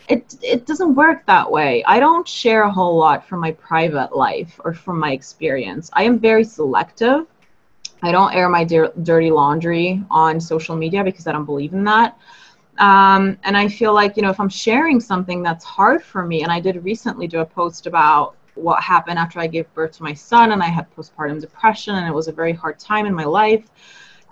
it it doesn't work that way. I don't share a whole lot from my private life or from my experience. I am very selective. I don't air my dirty laundry on social media because I don't believe in that. Um, and I feel like, you know, if I'm sharing something that's hard for me, and I did recently do a post about what happened after I gave birth to my son and I had postpartum depression and it was a very hard time in my life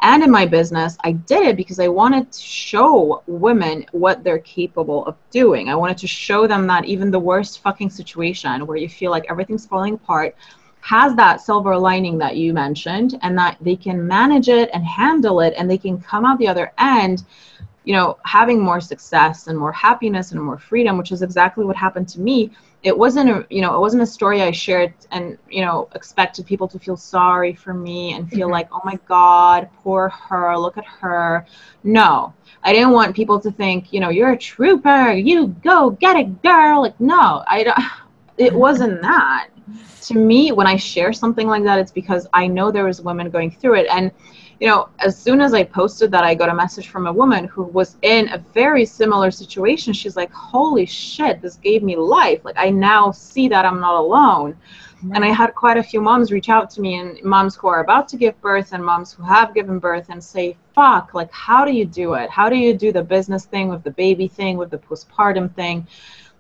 and in my business, I did it because I wanted to show women what they're capable of doing. I wanted to show them that even the worst fucking situation where you feel like everything's falling apart has that silver lining that you mentioned and that they can manage it and handle it and they can come out the other end you know having more success and more happiness and more freedom which is exactly what happened to me it wasn't a you know it wasn't a story i shared and you know expected people to feel sorry for me and feel mm-hmm. like oh my god poor her look at her. No. I didn't want people to think you know you're a trooper you go get it girl. Like no i don't it wasn't that. To me when i share something like that it's because i know there was women going through it. And you know, as soon as I posted that, I got a message from a woman who was in a very similar situation. She's like, holy shit, this gave me life. Like, I now see that I'm not alone. And I had quite a few moms reach out to me, and moms who are about to give birth, and moms who have given birth, and say, fuck, like, how do you do it? How do you do the business thing with the baby thing, with the postpartum thing?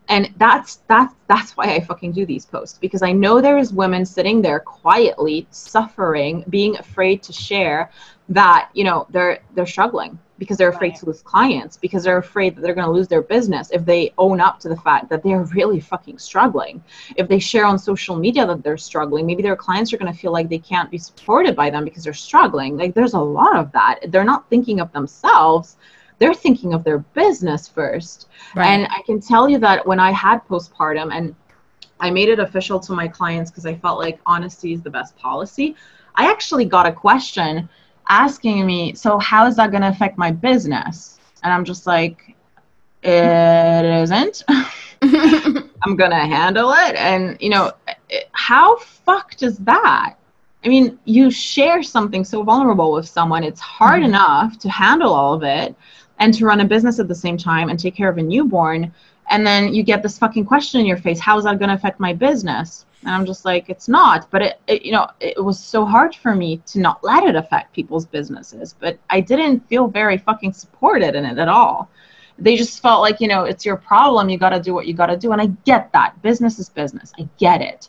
and that's that's that's why i fucking do these posts because i know there is women sitting there quietly suffering being afraid to share that you know they're they're struggling because they're afraid right. to lose clients because they're afraid that they're going to lose their business if they own up to the fact that they're really fucking struggling if they share on social media that they're struggling maybe their clients are going to feel like they can't be supported by them because they're struggling like there's a lot of that they're not thinking of themselves they're thinking of their business first. Right. And I can tell you that when I had postpartum and I made it official to my clients because I felt like honesty is the best policy. I actually got a question asking me, so how is that going to affect my business? And I'm just like, it isn't. I'm going to handle it. And, you know, how fucked is that? I mean, you share something so vulnerable with someone, it's hard mm-hmm. enough to handle all of it and to run a business at the same time and take care of a newborn and then you get this fucking question in your face how is that going to affect my business and i'm just like it's not but it, it, you know it was so hard for me to not let it affect people's businesses but i didn't feel very fucking supported in it at all they just felt like you know it's your problem you got to do what you got to do and i get that business is business i get it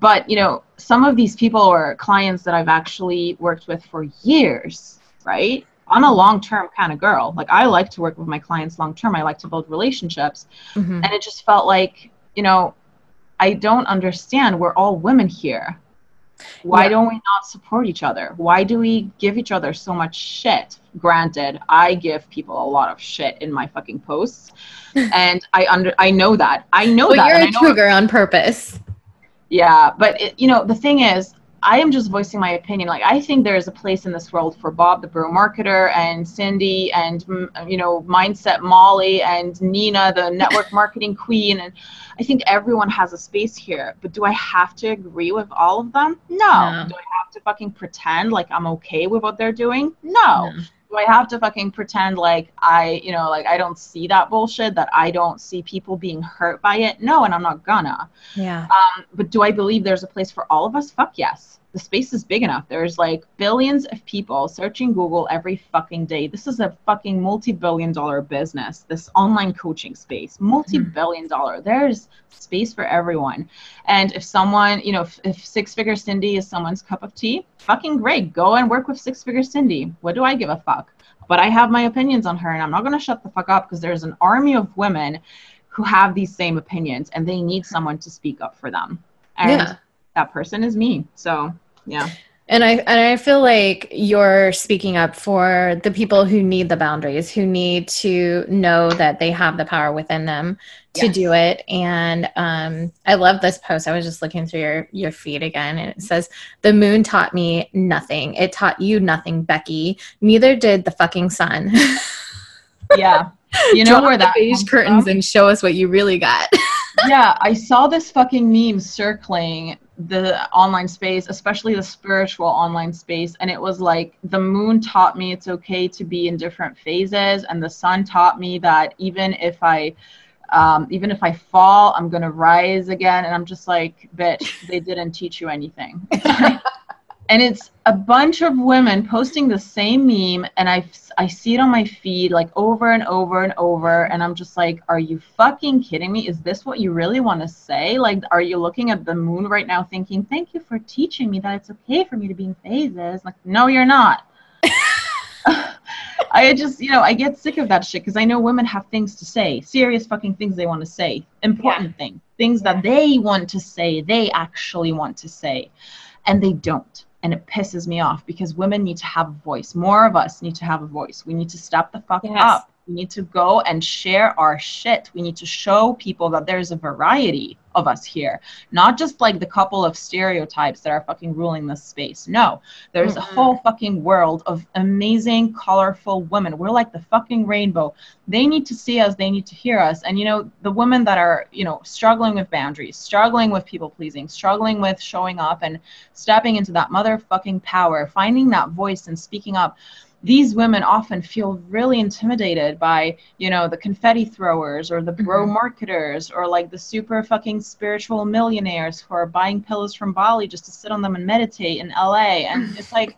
but you know some of these people or clients that i've actually worked with for years right I'm a long term kind of girl. Like I like to work with my clients long term. I like to build relationships. Mm-hmm. And it just felt like, you know, I don't understand. We're all women here. Why yeah. don't we not support each other? Why do we give each other so much shit? Granted, I give people a lot of shit in my fucking posts, and I under I know that. I know well, that. You're a trigger on purpose. Yeah, but it, you know the thing is, I am just voicing my opinion. Like I think there is a place in this world for Bob, the bro marketer, and Cindy, and mm, you know, Mindset Molly, and Nina, the network marketing queen, and I think everyone has a space here. But do I have to agree with all of them? No. no. Do I have to fucking pretend like I'm okay with what they're doing? No. no do I have to fucking pretend like I, you know, like I don't see that bullshit, that I don't see people being hurt by it? No, and I'm not gonna. Yeah. Um, but do I believe there's a place for all of us? Fuck yes the space is big enough. There's like billions of people searching Google every fucking day. This is a fucking multi-billion dollar business, this online coaching space, mm-hmm. multi-billion dollar. There's space for everyone. And if someone, you know, if, if six figure Cindy is someone's cup of tea, fucking great. Go and work with six figure Cindy. What do I give a fuck? But I have my opinions on her and I'm not going to shut the fuck up because there's an army of women who have these same opinions and they need someone to speak up for them. And yeah. that person is me. So yeah and I and I feel like you're speaking up for the people who need the boundaries, who need to know that they have the power within them to yes. do it. And um, I love this post. I was just looking through your your feed again, and it says, "The moon taught me nothing. It taught you nothing, Becky. Neither did the fucking sun." yeah, you know Drop where that beige curtains from? and show us what you really got. yeah, I saw this fucking meme circling the online space, especially the spiritual online space. And it was like the moon taught me it's okay to be in different phases, and the sun taught me that even if I um, even if I fall, I'm gonna rise again. And I'm just like, bitch, they didn't teach you anything. and it's a bunch of women posting the same meme and I, I see it on my feed like over and over and over and i'm just like are you fucking kidding me? Is this what you really want to say? Like are you looking at the moon right now thinking thank you for teaching me that it's okay for me to be in phases like no you're not. I just, you know, I get sick of that shit because I know women have things to say, serious fucking things they want to say, important yeah. things, things that they want to say, they actually want to say, and they don't and it pisses me off because women need to have a voice. More of us need to have a voice. We need to step the fuck yes. up. We need to go and share our shit. We need to show people that there's a variety of us here, not just like the couple of stereotypes that are fucking ruling this space. No, there's mm-hmm. a whole fucking world of amazing, colorful women. We're like the fucking rainbow. They need to see us, they need to hear us. And, you know, the women that are, you know, struggling with boundaries, struggling with people pleasing, struggling with showing up and stepping into that motherfucking power, finding that voice and speaking up these women often feel really intimidated by you know the confetti throwers or the bro mm-hmm. marketers or like the super fucking spiritual millionaires who are buying pillows from bali just to sit on them and meditate in la and it's like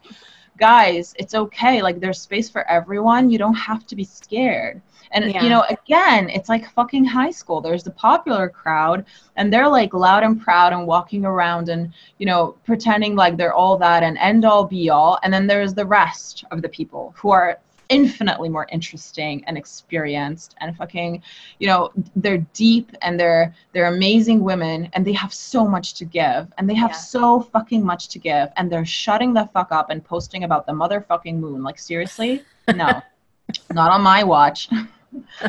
guys it's okay. Like there's space for everyone. You don't have to be scared and yeah. you know, again, it's like fucking high school. There's the popular crowd and they're like loud and proud and walking around and, you know, pretending like they're all that and end all be all. And then there's the rest of the people who are infinitely more interesting and experienced and fucking you know they're deep and they're they're amazing women and they have so much to give and they have yeah. so fucking much to give and they're shutting the fuck up and posting about the motherfucking moon like seriously no not on my watch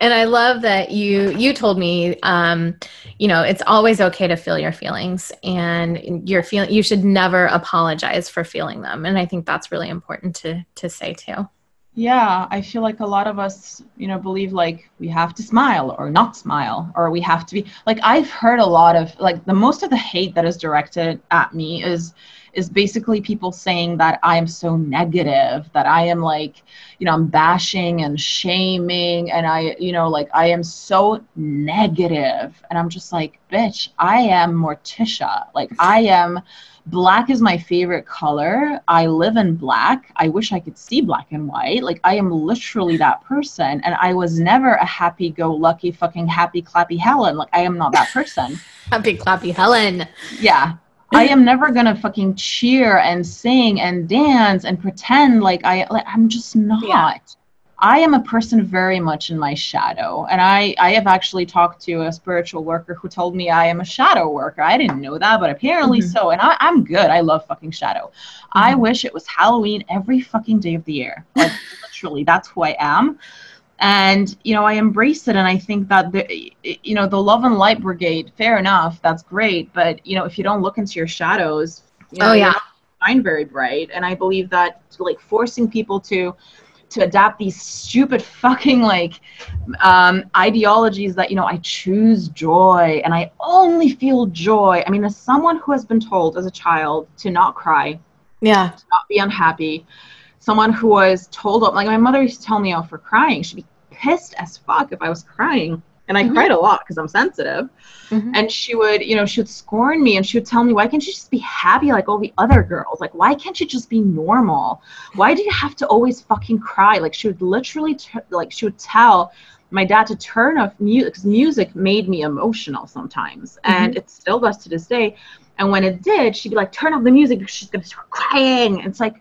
and I love that you you told me um, you know it's always okay to feel your feelings and your feeling you should never apologize for feeling them and I think that's really important to to say too. Yeah, I feel like a lot of us, you know, believe like we have to smile or not smile or we have to be like I've heard a lot of like the most of the hate that is directed at me is is basically people saying that I am so negative, that I am like, you know, I'm bashing and shaming, and I, you know, like I am so negative. And I'm just like, bitch, I am Morticia. Like, I am, black is my favorite color. I live in black. I wish I could see black and white. Like, I am literally that person. And I was never a happy go lucky, fucking happy, clappy Helen. Like, I am not that person. happy, clappy Helen. Yeah. I am never gonna fucking cheer and sing and dance and pretend like I like I'm just not. Yeah. I am a person very much in my shadow. And I, I have actually talked to a spiritual worker who told me I am a shadow worker. I didn't know that, but apparently mm-hmm. so. And I, I'm good. I love fucking shadow. Mm-hmm. I wish it was Halloween every fucking day of the year. Like literally, that's who I am and you know i embrace it and i think that the you know the love and light brigade fair enough that's great but you know if you don't look into your shadows you know, oh yeah. shine very bright. And i believe that like forcing people to to adapt these stupid fucking like um, ideologies that you know i choose joy and i only feel joy. I mean as someone who has been told as a child to not cry yeah. to not be unhappy someone who was told like my mother used to tell me off for crying. She'd be pissed as fuck if i was crying. And i mm-hmm. cried a lot because i'm sensitive. Mm-hmm. and she would you know she would scorn me and she would tell me why can't you just be happy like all the other girls? Like why can't you just be normal? Why do you have to always fucking cry? Like she would literally t- like she would tell my dad to turn off music because music made me emotional sometimes. Mm-hmm. and it still does to this day. And when it did she'd be like turn off the music she's gonna start crying. It's like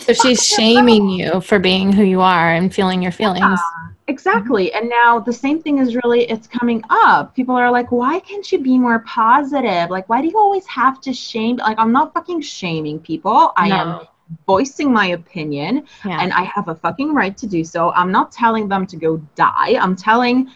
so she's shaming you for being who you are and feeling your feelings. Yeah, exactly. And now the same thing is really it's coming up. People are like, "Why can't you be more positive? Like why do you always have to shame?" Like I'm not fucking shaming people. I no. am voicing my opinion yeah. and I have a fucking right to do so. I'm not telling them to go die. I'm telling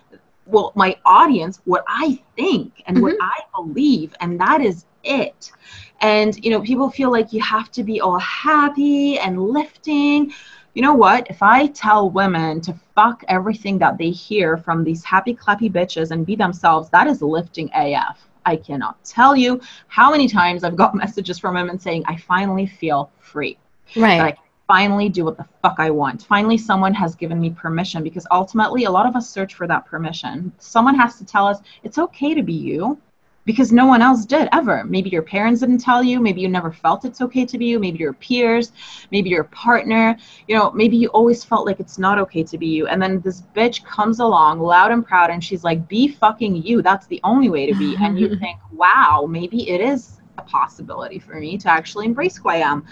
well my audience what I think and mm-hmm. what I believe and that is it and you know people feel like you have to be all happy and lifting. You know what? If i tell women to fuck everything that they hear from these happy clappy bitches and be themselves that is lifting af i cannot tell you how many times i've got messages from women saying i finally feel free. Right. I finally do what the fuck i want. Finally someone has given me permission. Because ultimately a lot of us search for that permission. Someone has to tell us it's okay to be you because no one else did ever. Maybe your parents didn't tell you. Maybe you never felt it's okay to be you. Maybe your peers, maybe your partner, you know, maybe you always felt like it's not okay to be you. And then this bitch comes along loud and proud and she's like, be fucking you. That's the only way to be. and you think, wow, maybe it is a possibility for me to actually embrace who I am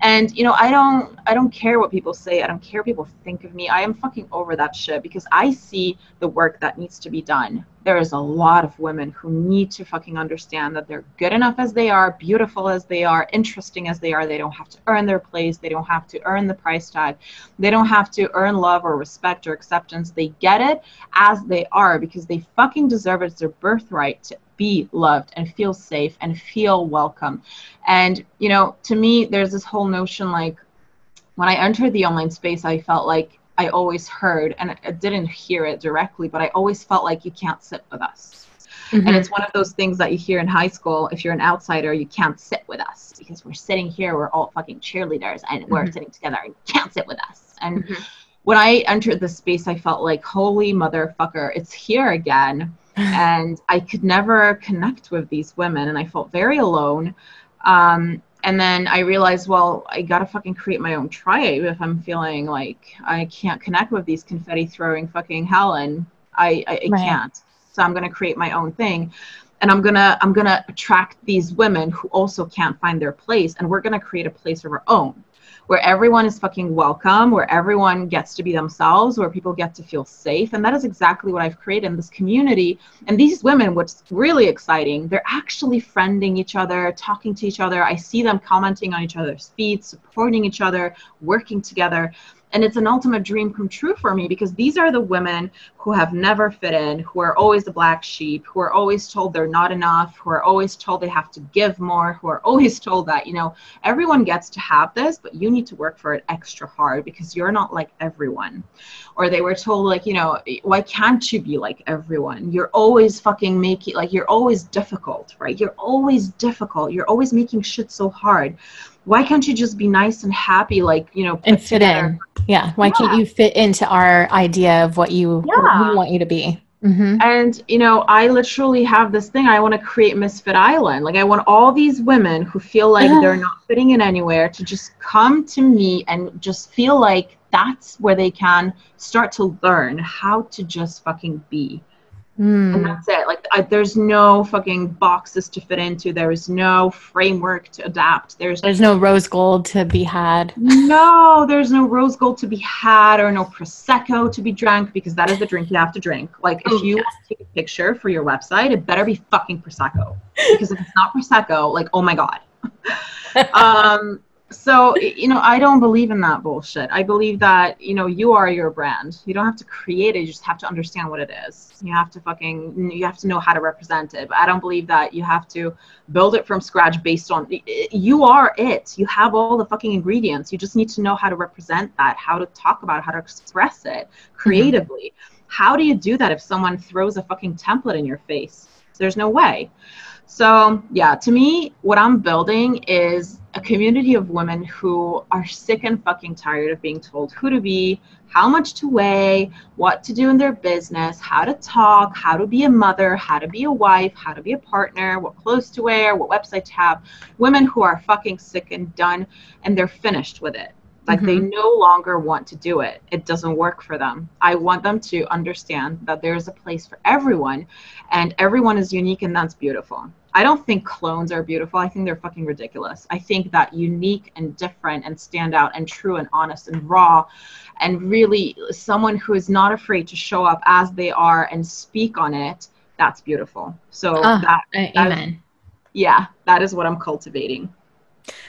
and you know i don't i don't care what people say. I don't care what people think of me. I am fucking over that shit because i see the work that needs to be done. There is a lot of women who need to fucking understand that they're good enough as they are beautiful as they are interesting as they are. They don't have to earn their place. They don't have to earn the price tag. They don't have to earn love or respect or acceptance. They get it as they are because they fucking deserve it. It's their birthright to be loved and feel safe and feel welcome. And, you know, to me, there's this whole notion like when I entered the online space, I felt like I always heard, and I didn't hear it directly, but I always felt like you can't sit with us. Mm-hmm. And it's one of those things that you hear in high school. If you're an outsider, you can't sit with us because we're sitting here, we're all fucking cheerleaders, and mm-hmm. we're sitting together and you can't sit with us. And mm-hmm. when I entered the space, I felt like, holy motherfucker, it's here again and I could never connect with these women, and I felt very alone. Um, and then I realized, well, I gotta fucking create my own tribe if I'm feeling like I can't connect with these confetti throwing fucking Helen. I, I, I right. can't. So I'm gonna create my own thing and i'm gonna i'm gonna attract these women who also can't find their place and we're gonna create a place of our own where everyone is fucking welcome, where everyone gets to be themselves, where people get to feel safe. And that is exactly what I've created in this community. And these women, what's really exciting, they're actually friending each other, talking to each other. I see them commenting on each other's feeds, supporting each other, working together. And it's an ultimate dream come true for me because these are the women who have never fit in, who are always the black sheep, who are always told they're not enough, who are always told they have to give more, who are always told that, you know, everyone gets to have this, but you need to work for it extra hard because you're not like everyone. Or they were told, like, you know, why can't you be like everyone? You're always fucking making, like, you're always difficult, right? You're always difficult. You're always making shit so hard why can't you just be nice and happy like you know and fit together? in yeah why yeah. can't you fit into our idea of what you yeah. what we want you to be mm-hmm. and you know i literally have this thing i want to create misfit island like i want all these women who feel like they're not fitting in anywhere to just come to me and just feel like that's where they can start to learn how to just fucking be Mm. And that's it. Like, I, there's no fucking boxes to fit into. There is no framework to adapt. There's there's no rose gold to be had. No, there's no rose gold to be had, or no prosecco to be drank because that is the drink you have to drink. Like, if oh, you yes. take a picture for your website, it better be fucking prosecco because if it's not prosecco, like, oh my god. um, so you know i don't believe in that bullshit. I believe that you know you are your brand. You don't have to create it. You just have to understand what it is. You have to fucking you have to know how to represent it. But i don't believe that you have to build it from scratch based on you are it. You have all the fucking ingredients. You just need to know how to represent that how to talk about it how to express it creatively. Mm-hmm. how do you do that if someone throws a fucking template in your face? There's no way so, yeah, to me, what I'm building is a community of women who are sick and fucking tired of being told who to be, how much to weigh, what to do in their business, how to talk, how to be a mother, how to be a wife, how to be a partner, what clothes to wear, what website to have. Women who are fucking sick and done and they're finished with it. Like mm-hmm. they no longer want to do it. It doesn't work for them. I want them to understand that there is a place for everyone and everyone is unique and that's beautiful. I don't think clones are beautiful. I think they're fucking ridiculous. I think that unique and different and stand out and true and honest and raw and really someone who is not afraid to show up as they are and speak on it, that's beautiful. So oh, that, amen. Yeah, that is what I'm cultivating.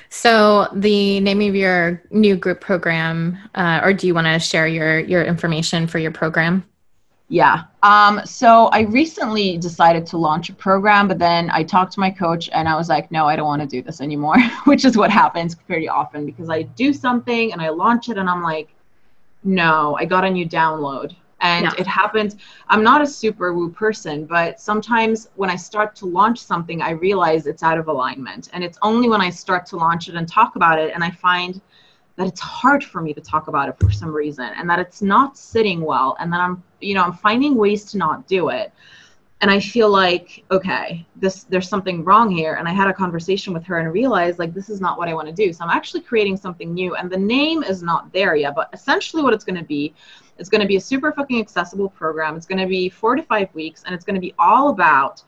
So the name of your new group program, uh, or do you want to share your your information for your program? Yeah. Um, so I recently decided to launch a program, but then I talked to my coach and I was like, no, I don't want to do this anymore, which is what happens pretty often because I do something and I launch it and I'm like, no, I got a new download and it happens i'm not a super woo person but sometimes when i start to launch something i realize it's out of alignment. And it's only when i start to launch it and talk about it and i find that it's hard for me to talk about it for some reason and that it's not sitting well and that i'm you know i'm finding ways to not do it. And i feel like okay this there's something wrong here. And i had a conversation with her and realized like this is not what i want to do. So i'm actually creating something new and the name is not there yet but essentially what it's going to be it's going to be a super fucking accessible program. It's going to be four to five weeks and it's going to be all about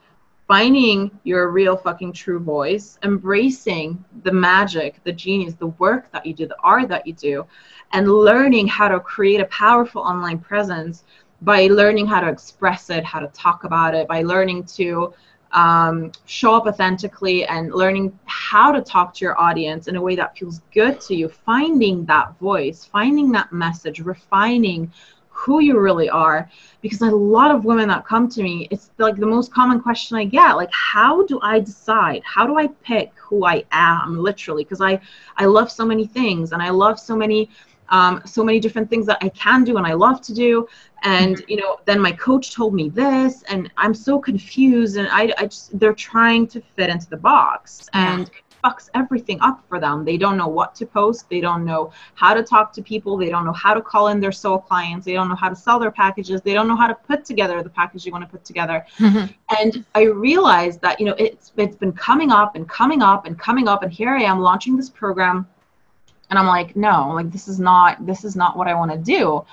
finding your real fucking true voice embracing the magic the genius the work that you do the art that you do and learning how to create a powerful online presence by learning how to express it, how to talk about it, by learning to um, show up authentically and learning how to talk to your audience in a way that feels good to you, finding that voice, finding that message, refining who you really are. Because a lot of women that come to me, it's like the most common question I get like, how do I decide? How do I pick who I am, literally? Because I, I love so many things and I love so many um, so many different things that I can do and I love to do. And you know, then my coach told me this, and I'm so confused. And I, I just they're trying to fit into the box, and it fucks everything up for them. They don't know what to post. They don't know how to talk to people. They don't know how to call in their soul clients. They don't know how to sell their packages. They don't know how to put together the package you want to put together. Mm-hmm. And I realized that you know it's it's been coming up and coming up and coming up, and here I am launching this program and i'm like no like this is not this is not what i want to do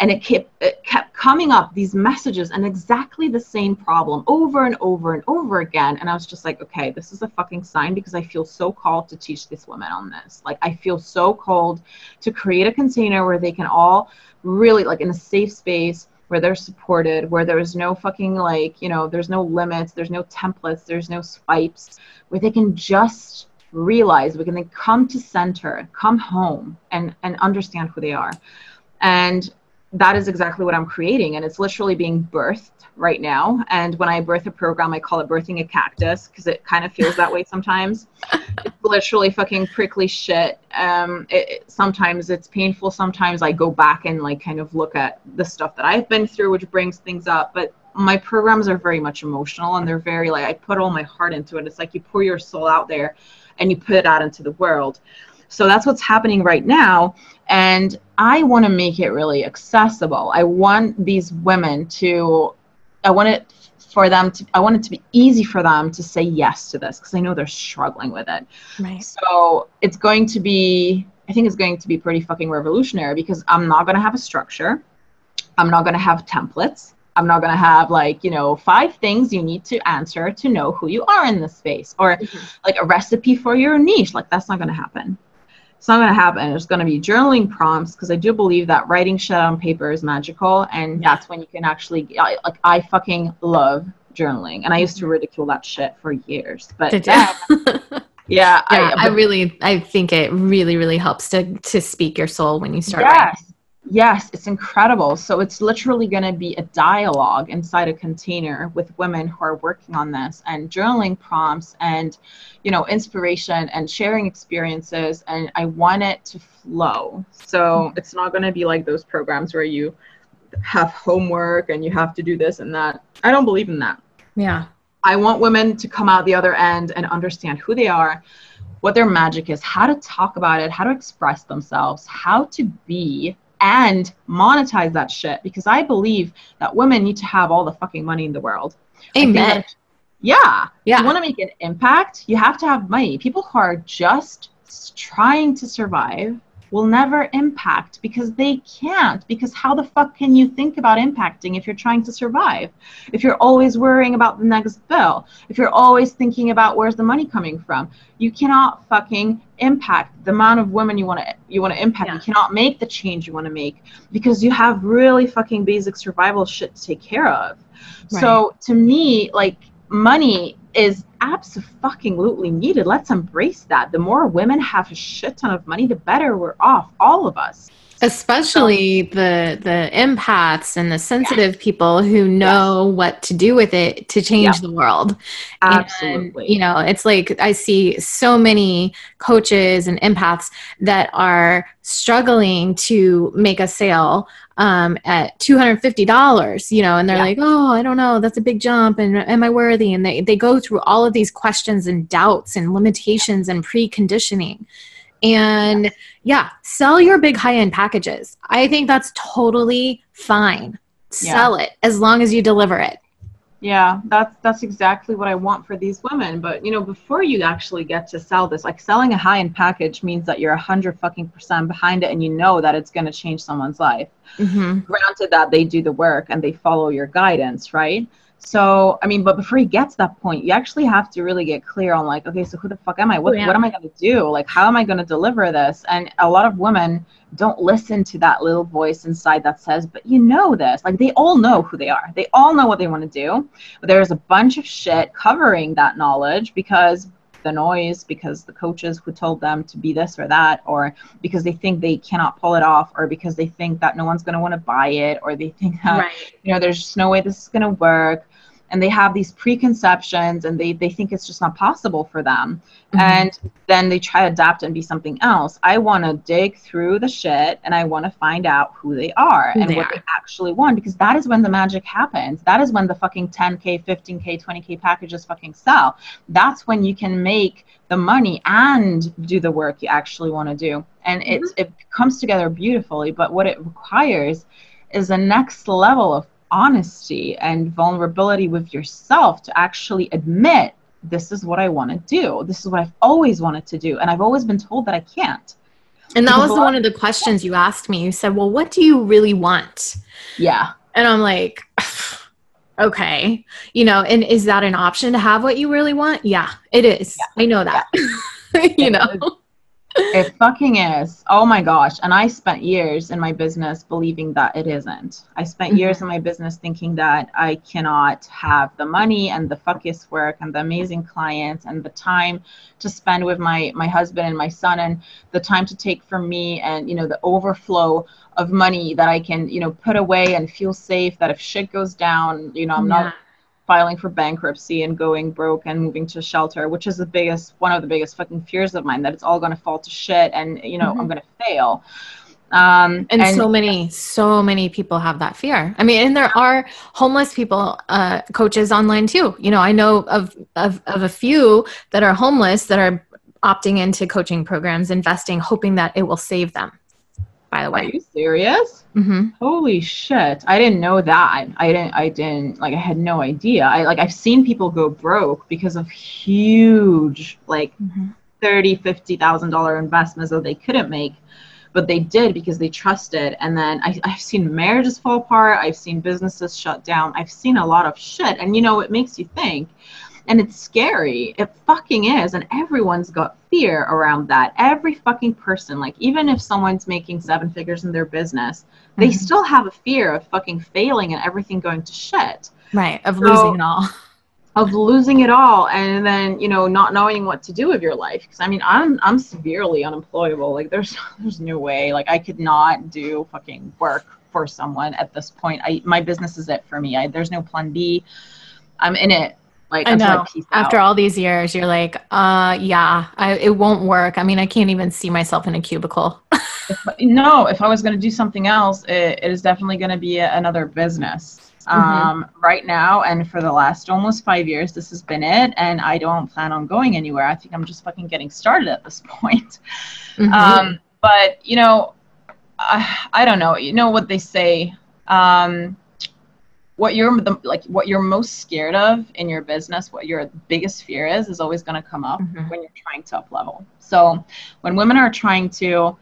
and it kept it kept coming up these messages and exactly the same problem over and over and over again. And i was just like okay this is a fucking sign because i feel so called to teach these women on this. Like i feel so called to create a container where they can all really like in a safe space where they're supported, where there's no fucking like, you know, there's no limits, there's no templates, there's no swipes, where they can just realize we can then come to center come home and and understand who they are. And that is exactly what i'm creating and it's literally being birthed right now. And when i birth a program i call it birthing a cactus because it kind of feels that way sometimes. It's literally fucking prickly shit. Um it, it, sometimes it's painful. Sometimes i go back and like kind of look at the stuff that i've been through which brings things up. But my programs are very much emotional and they're very like i put all my heart into it. It's like you pour your soul out there and you put it out into the world. So that's what's happening right now. And I want to make it really accessible. I want these women to, I want it for them to, I want it to be easy for them to say yes to this because I know they're struggling with it. Right. So it's going to be, I think it's going to be pretty fucking revolutionary because I'm not going to have a structure. I'm not going to have templates. I'm not going to have like, you know, five things you need to answer to know who you are in this space or mm-hmm. like a recipe for your niche. Like, that's not going to happen. It's not going to happen. It's going to be journaling prompts because I do believe that writing shit on paper is magical. And yeah. that's when you can actually, like, I fucking love journaling. And I used to ridicule that shit for years. But yeah. yeah, yeah I, I, really, I think it really, really helps to to speak your soul when you start yes. writing. Yes, it's incredible. So it's literally going to be a dialogue inside a container with women who are working on this and journaling prompts and, you know, inspiration and sharing experiences. And I want it to flow. So mm-hmm. it's not going to be like those programs where you have homework and you have to do this and that. I don't believe in that. Yeah. I want women to come out the other end and understand who they are, what their magic is, how to talk about it, how to express themselves, how to be and monetize that shit because I believe that women need to have all the fucking money in the world. Amen. yeah. Yeah. You want to make an impact, you have to have money. People who are just trying to survive will never impact because they can't. Because how the fuck can you think about impacting if you're trying to survive? If you're always worrying about the next bill, if you're always thinking about where's the money coming from, you cannot fucking impact the amount of women you want to you want to impact. Yeah. You cannot make the change you want to make because you have really fucking basic survival shit to take care of. Right. So to me, like money is absolutely needed. Let's embrace that. The more women have a shit ton of money, the better we're off, all of us. Especially the the empaths and the sensitive yeah. people who know yeah. what to do with it to change yeah. the world. Absolutely. And, you know, it's like I see so many coaches and empaths that are struggling to make a sale um, at $250, you know, and they're like, oh, I don't know, that's a big jump. And am I worthy? And they, they go through all of these questions and doubts and limitations and preconditioning. And yeah, sell your big high end packages. I think that's totally fine. Yeah. Sell it as long as you deliver it. yeah that's that's exactly what i want for these women but you know before you actually get to sell this like selling a high-end package means that you're a hundred fucking percent behind it and you know that it's going to change someone's life Mm-hmm. granted that they do the work and they follow your guidance right so i mean but before you get to that point you actually have to really get clear on like okay so who the fuck am i? Oh, what, Who am what am i going to do? Like how am i going to deliver this? And a lot of women don't listen to that little voice inside that says but you know this. Like they all know who they are. They all know what they want to do. But there's a bunch of shit covering that knowledge because the noise because the coaches who told them to be this or that or because they think they cannot pull it off or because they think that no one's going to want to buy it or they think that Right. you know there's just no way this is going to work and they have these preconceptions and they, they think it's just not possible for them. Mhm. and then they try to adapt and be something else. I want to dig through the shit and i want to find out who they are Who and they what are. they actually want because that is when the magic happens. That is when the fucking 10k 15k 20k packages fucking sell. That's when you can make the money and do the work you actually want to do. And it, it comes together beautifully but what it requires is a next level of honesty and vulnerability with yourself to actually admit this is what I want to do. This is what I've always wanted to do. And I've always been told that I can't. And that was one of the questions you asked me. You said, Well, what do you really want? Yeah. And I'm like, Okay. You know, and is that an option to have what you really want? Yeah, it is. I know that. you know? It fucking is. Oh my gosh. And I spent years in my business believing that it isn't. I spent years mm-hmm. in my business thinking that I cannot have the money and the fuckiest work and the amazing clients and the time to spend with my my husband and my son and the time to take from me and you know the overflow of money that I can, you know, put away and feel safe that if shit goes down, you know, I'm Yeah. not filing for bankruptcy and going broke and moving to shelter, which is the biggest, one of the biggest fucking fears of mine that it's all going to fall to shit and, you know, I'm going to fail. Um, and, so many so many people have that fear. I mean and there are homeless people uh, coaches online too. You know i know of, of of a few that are homeless that are opting into coaching programs investing hoping that it will save them by the way. are you serious? hmm Holy shit. I didn't know that. I didn't, I didn't, like, I had no idea. I, like, I've seen people go broke because of huge, like, Mhm. thirty, fifty thousand dollar investments that they couldn't make, but they did because they trusted. And then I, I've seen marriages fall apart. I've seen businesses shut down. I've seen a lot of shit. And you know, it makes you think. And it's scary. It fucking is. And everyone's got fear around that. Every fucking person, like even if someone's making seven figures in their business, they Mhm. still have a fear of fucking failing and everything going to shit. Right of So- losing it all. of losing it all and then you know not knowing what to do with your life. Because i mean i'm i'm severely unemployable. Like there's there's no way. Like i could not do fucking work for someone at this point. I my business is it for me. I, there's no plan b. I'm in it like I know. peace After out. all these years, you're like, uh, yeah, I, it won't work. I mean, I can't even see myself in a cubicle. no if i was going to do something else it, it is definitely going to be a, another business Mhm. um, right now and for the last almost five years this has been it and i don't plan on going anywhere i think i'm just fucking getting started at this point Mhm. um, but you know I, I don't know you know what they say um, what you're the, like what you're most scared of in your business what your biggest fear is is always going to come up Mhm. when you're trying to up level so when women are trying to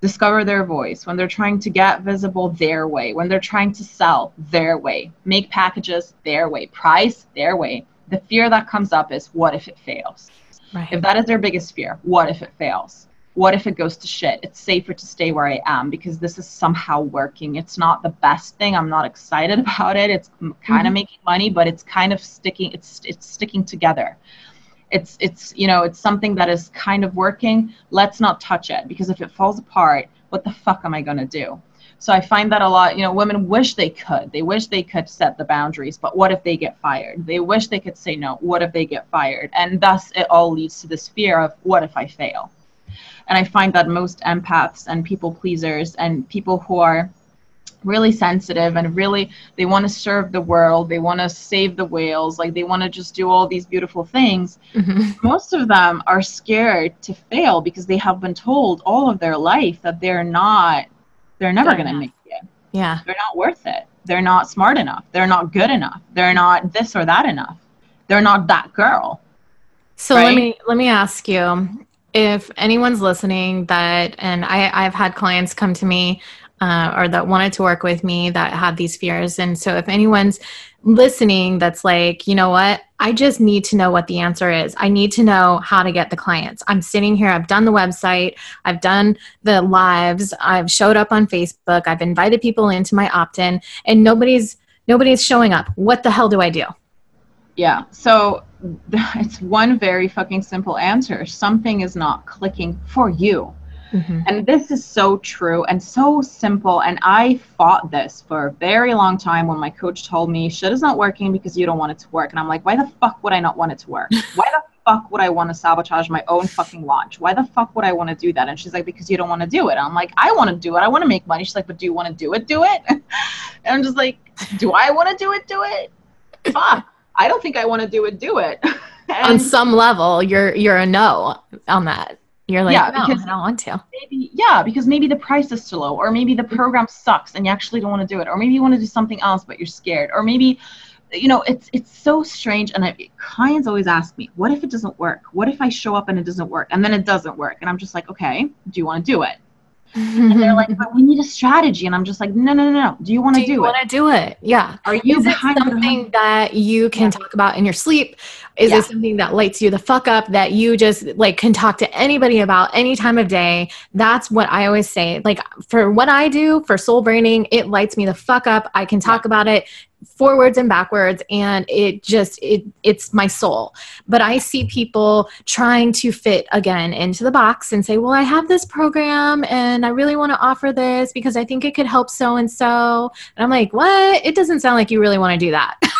discover their voice when they're trying to get visible their way when they're trying to sell their way make packages their way price their way the fear that comes up is what if it fails right. if that is their biggest fear, what if it fails? What if it goes to shit? It's safer to stay where I am because this is somehow working. It's not the best thing. I'm not excited about it. It's kind of Mhm. making money, but it's kind of sticking. It's it's sticking together. It's it's you know it's something that is kind of working. Let's not touch it because if it falls apart, what the fuck am I gonna do? So I find that a lot, you know, women wish they could. They wish they could set the boundaries, but what if they get fired? They wish they could say no. What if they get fired? And thus it all leads to this fear of what if I fail? And I find that most empaths and people pleasers and people who are really sensitive and really they want to serve the world, they want to save the whales, like they want to just do all these beautiful things. Mhm. Most of them are scared to fail because they have been told all of their life that they're not they're never going to make it Yeah. they're not worth it they're not smart enough they're not good enough they're not this or that enough they're not that girl so right? let me let me ask you if anyone's listening that and I, i've had clients come to me uh, or that wanted to work with me that had these fears. And so if anyone's listening that's like you know what? I just need to know what the answer is. I need to know how to get the clients. I'm sitting here i've done the website i've done the lives i've showed up on facebook i've invited people into my opt-in and nobody's nobody's showing up. What the hell do i do yeah so it's one very fucking simple answer. Something is not clicking for you. Mm-hmm. And this is so true and so simple. And I fought this for a very long time when my coach told me shit is not working because you don't want it to work. And I'm like, why the fuck would I not want it to work? Why the fuck would I want to sabotage my own fucking launch? Why the fuck would I want to do that? And she's like, because you don't want to do it. I'm like, I want to do it. I want to make money. She's like, but do you want to do it? Do it. and I'm just like, do I want to do it? Do it. Fuck. I don't think I want to do it. Do it. on some level, you're you're a no on that. You're like, yeah, no, because I don't want to. Maybe, yeah, because maybe the price is too low, or maybe the program sucks and you actually don't want to do it, or maybe you want to do something else but you're scared, or maybe, you know, it's it's so strange. And I, clients always ask me, what if it doesn't work? What if I show up and it doesn't work, and then it doesn't work? And I'm just like, okay, do you want to do it? And they're like, but we need a strategy. And I'm just like, no, no, no, no. Do you want to do, it? do it? want to do it? Yeah. Are you Is it something that you can yeah. talk about in your sleep? Is yeah. it something that lights you the fuck up that you just like can talk to anybody about any time of day? That's what I always say. Like for what I do for soul branding, it lights me the fuck up. I can talk yeah. about it forwards and backwards and it just it it's my soul. But i see people trying to fit again into the box and say well i have this program and i really want to offer this because i think it could help so and so. And i'm like what? It doesn't sound like you really want to do that.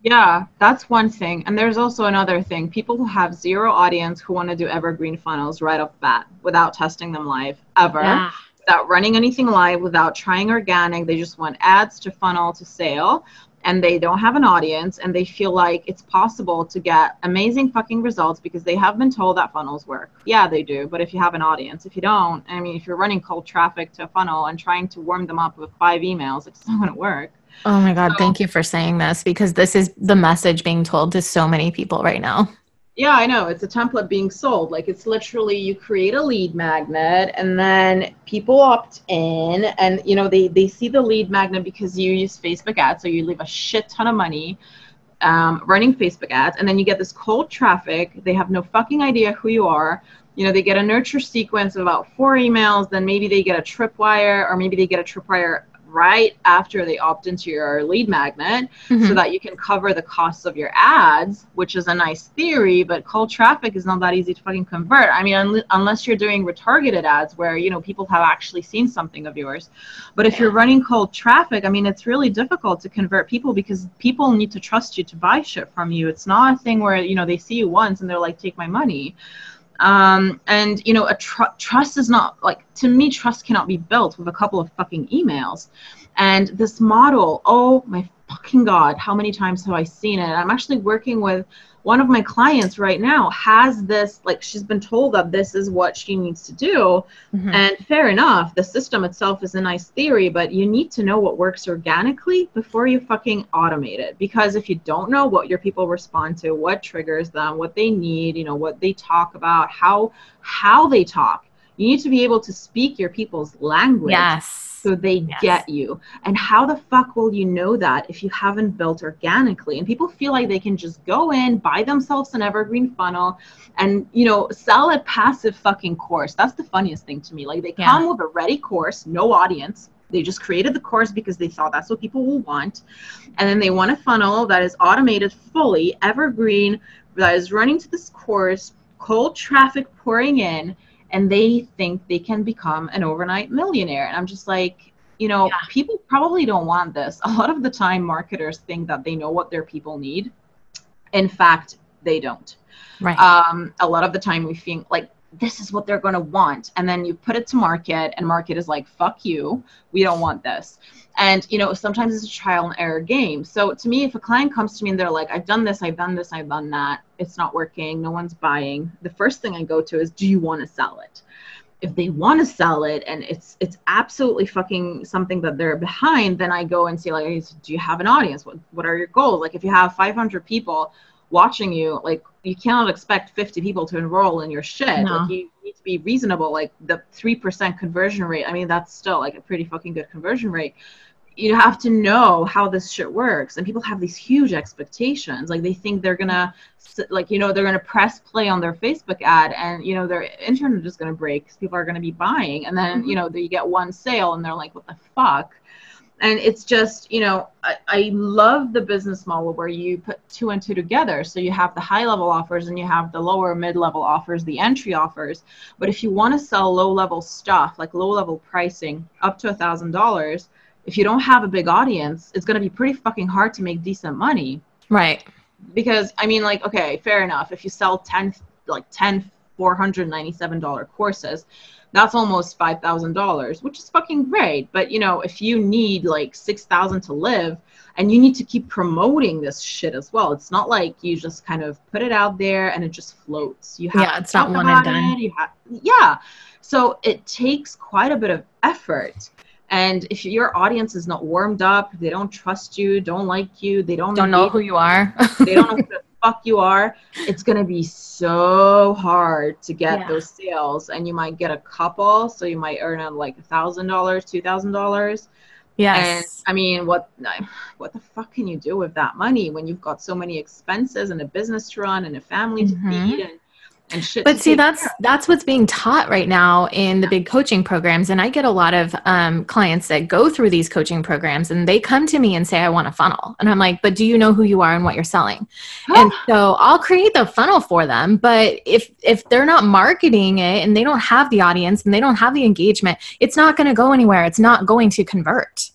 Yeah that's one thing. And there's also another thing. People who have zero audience who want to do evergreen funnels right off the bat without testing them live ever. Yeah without running anything live, without trying organic. They just want ads to funnel to sale and they don't have an audience and they feel like it's possible to get amazing fucking results because they have been told that funnels work. Yeah, they do. But if you have an audience, if you don't, I mean, if you're running cold traffic to a funnel and trying to warm them up with five emails, it's not going to work. Oh my God. So, thank you for saying this because this is the message being told to so many people right now. Yeah, I know. It's a template being sold. Like it's literally you create a lead magnet and then people opt in and you know they they see the lead magnet because you use Facebook ads, so you leave a shit ton of money um, running Facebook ads, and then you get this cold traffic. They have no fucking idea who you are. You know, they get a nurture sequence of about four emails, then maybe they get a tripwire, or maybe they get a tripwire right after they opt into your lead magnet mm-hmm. so that you can cover the costs of your ads, which is a nice theory, but cold traffic is not that easy to fucking convert. I mean, un- unless you're doing retargeted ads where, you know, people have actually seen something of yours. But if you're running cold traffic, I mean, it's really difficult to convert people because people need to trust you to buy shit from you. It's not a thing where, you know, they see you once and they're like, take my money. Um, and you know, a tr- trust is not like to me, trust cannot be built with a couple of fucking emails. And this model, oh my fucking god, how many times have I seen it? I'm actually working with one of my clients right now has this like she's been told that this is what she needs to do mm-hmm. and fair enough the system itself is a nice theory but you need to know what works organically before you fucking automate it because if you don't know what your people respond to what triggers them what they need you know what they talk about how how they talk you need to be able to speak your people's language yes so they yes. get you. And how the fuck will you know that if you haven't built organically? And people feel like they can just go in, buy themselves an evergreen funnel, and you know, sell a passive fucking course. That's the funniest thing to me. Like they come yeah. with a ready course, no audience. They just created the course because they thought that's what people will want. And then they want a funnel that is automated fully, evergreen, that is running to this course, cold traffic pouring in and they think they can become an overnight millionaire. And I'm just like, you know, yeah. people probably don't want this. A lot of the time, marketers think that they know what their people need. In fact, they don't. Right. Um, a lot of the time, we think like this is what they're going to want, and then you put it to market, and market is like, "Fuck you, we don't want this." and you know sometimes it's a trial and error game. So to me if a client comes to me and they're like i've done this i've done this i've done that. It's not working. No one's buying. The first thing i go to is do you want to sell it? If they want to sell it and it's it's absolutely fucking something that they're behind then i go and say like do you have an audience? What, what are your goals? Like if you have 500 people watching you like you cannot expect 50 people to enroll in your shit no. like you need to be reasonable like the 3% conversion rate i mean that's still like a pretty fucking good conversion rate you have to know how this shit works and people have these huge expectations like they think they're gonna like you know they're gonna press play on their facebook ad and you know their internet is gonna break because people are gonna be buying and then mm-hmm. you know they get one sale and they're like what the fuck and it's just you know I, I, love the business model where you put two and two together. So you have the high level offers and you have the lower mid level offers the entry offers. But if you want to sell low level stuff like low level pricing up to a thousand dollars if you don't have a big audience it's going to be pretty fucking hard to make decent money. Right. Because i mean like okay fair enough. If you sell 10 like 10 $497 courses that's almost $5,000, which is fucking great. But you know, if you need like 6,000 to live and you need to keep promoting this shit as well, it's not like you just kind of put it out there and it just floats. You have yeah, it's not one and done. It, have, yeah. So it takes quite a bit of effort. And if your audience is not warmed up, they don't trust you, don't like you, they don't don't know who you are. they don't know who the fuck you are, it's gonna be so hard to get yeah. those sales. And you might get a couple, so you might earn like a thousand dollars, two thousand dollars. Yes. And I mean, what what the fuck can you do with that money when you've got so many expenses and a business to run and a family mm-hmm. to feed and and shit. But see, that's that's what's being taught right now in the big coaching programs, and I get a lot of um, clients that go through these coaching programs, and they come to me and say, "I want a funnel," and I'm like, "But do you know who you are and what you're selling?" and so I'll create the funnel for them. But if if they're not marketing it and they don't have the audience and they don't have the engagement, it's not going to go anywhere. It's not going to convert.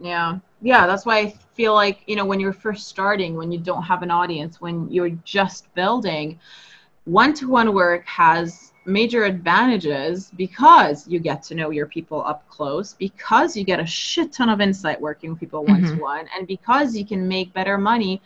Yeah, yeah, that's why I feel like you know when you're first starting, when you don't have an audience, when you're just building one-to-one work has major advantages because you get to know your people up close because you get a shit ton of insight working with people one to one and because you can make better money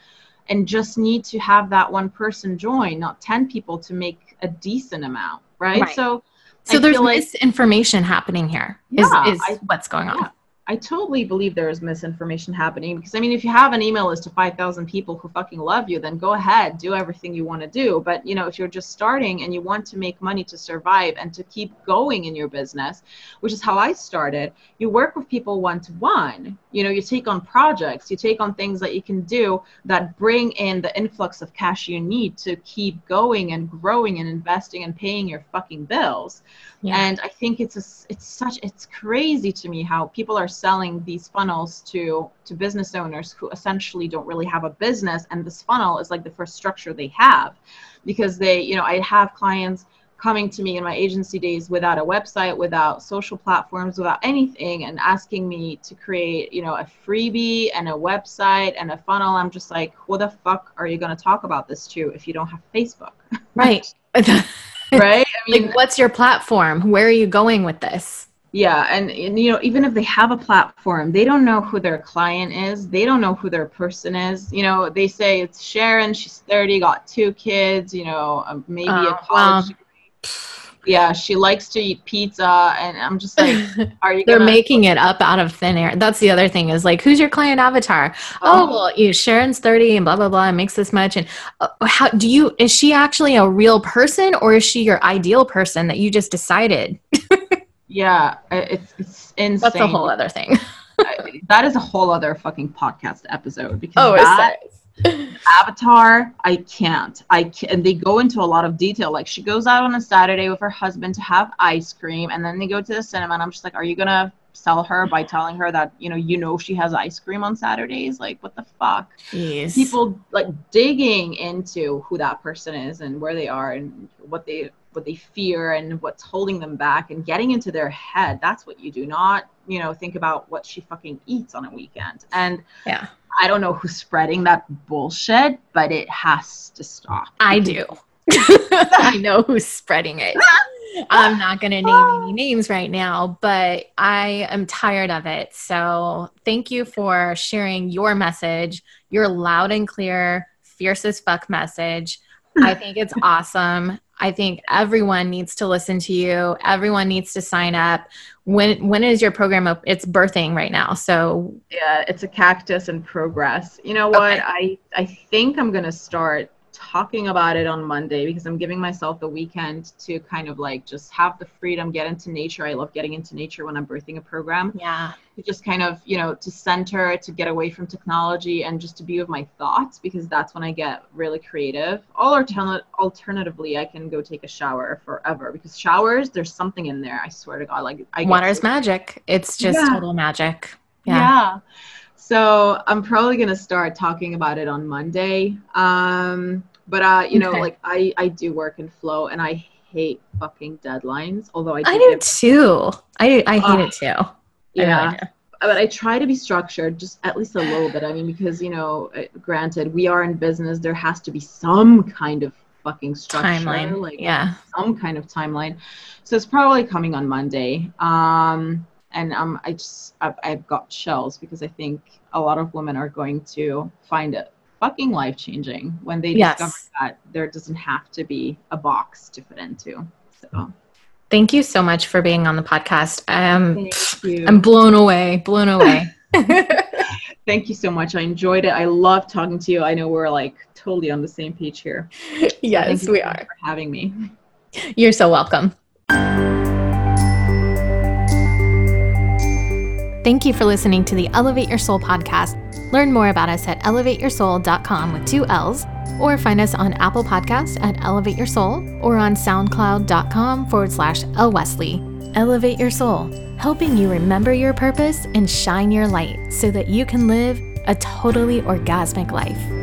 and just need to have that one person join not 10 people to make a decent amount right, right. so so I there's like, misinformation happening here. Yeah, is, is I, what's going on yeah. I totally believe there is misinformation happening because I mean, if you have an email list of 5,000 people who fucking love you, then go ahead, do everything you want to do. But you know, if you're just starting and you want to make money to survive and to keep going in your business, which is how I started, you work with people one to one. You know, you take on projects, you take on things that you can do that bring in the influx of cash you need to keep going and growing and investing and paying your fucking bills. Yeah. And I think it's a, it's such it's crazy to me how people are selling these funnels to to business owners who essentially don't really have a business and this funnel is like the first structure they have because they you know I have clients coming to me in my agency days without a website without social platforms without anything and asking me to create you know a freebie and a website and a funnel i'm just like who the fuck are you going to talk about this to if you don't have facebook right right? I mean, like, what's your platform? Where are you going with this? Yeah, and, and, you know, even if they have a platform, they don't know who their client is. They don't know who their person is. You know, they say it's Sharon. She's thirty, got two kids. You know, um, maybe a oh, college yeah, she likes to eat pizza, and I'm just like, are you? They're gonna- making it up out of thin air. That's the other thing is like, who's your client avatar? Oh, oh well, you Sharon's thirty and blah blah blah, and makes this much. And uh, how do you? Is she actually a real person, or is she your ideal person that you just decided? yeah, it's it's insane. That's a whole other thing. that is a whole other fucking podcast episode because oh, that, Avatar, I can't. I can and they go into a lot of detail. Like she goes out on a Saturday with her husband to have ice cream, and then they go to the cinema. And I'm just like, are you gonna sell her by telling her that you know you know she has ice cream on Saturdays? Like what the fuck? Yes. People like digging into who that person is and where they are and what they what they fear and what's holding them back and getting into their head. That's what you do. Not you know think about what she fucking eats on a weekend. And yeah I don't know who's spreading that bullshit, but it has to stop. I do. I know who's spreading it. I'm not going to name any names right now, but I am tired of it. So thank you for sharing your message, your loud and clear, fierce as fuck message. I think it's awesome. I think everyone needs to listen to you. Everyone needs to sign up. When when is your program up? It's birthing right now. So yeah, it's a cactus in progress. You know what? Okay. I I think I'm gonna start talking about it on Monday because I'm giving myself the weekend to kind of like just have the freedom, get into nature. I love getting into nature when I'm birthing a program. Yeah. To just kind of, you know, to center, to get away from technology and just to be with my thoughts because that's when I get really creative. All altern- alternatively, I can go take a shower forever because showers, there's something in there. I swear to God. Like, I water's magic. It's just yeah. total magic. Yeah. yeah. So I'm probably gonna start talking about it on Monday. Um, but uh, you know, like I I do work in flow, and I hate fucking deadlines. Although I do, I do too. I I hate uh, it too. Yeah. but I try to be structured just at least a little bit. I mean, because you know, uh, granted, we are in business. There has to be some kind of fucking structure, timeline. Like yeah, some kind of timeline. So it's probably coming on Monday. Um, and um, I just I've, I've got chills because I think a lot of women are going to find it fucking life changing when they yes. discover that there doesn't have to be a box to fit into. So. Thank you so much for being on the podcast. Um, I'm blown away, blown away. Thank you so much. I enjoyed it. I love talking to you. I know we're like totally on the same page here. Yes, we are. For having me. You're so welcome. Thank you for listening to the Ellevate Your Soul podcast. Learn more about us at ellevateyoursoul.com with two L's, or find us on Apple Podcasts at Ellevate Your Soul or on SoundCloud.com forward slash L Wesley. Ellevate Your Soul, helping you remember your purpose and shine your light so that you can live a totally orgasmic life.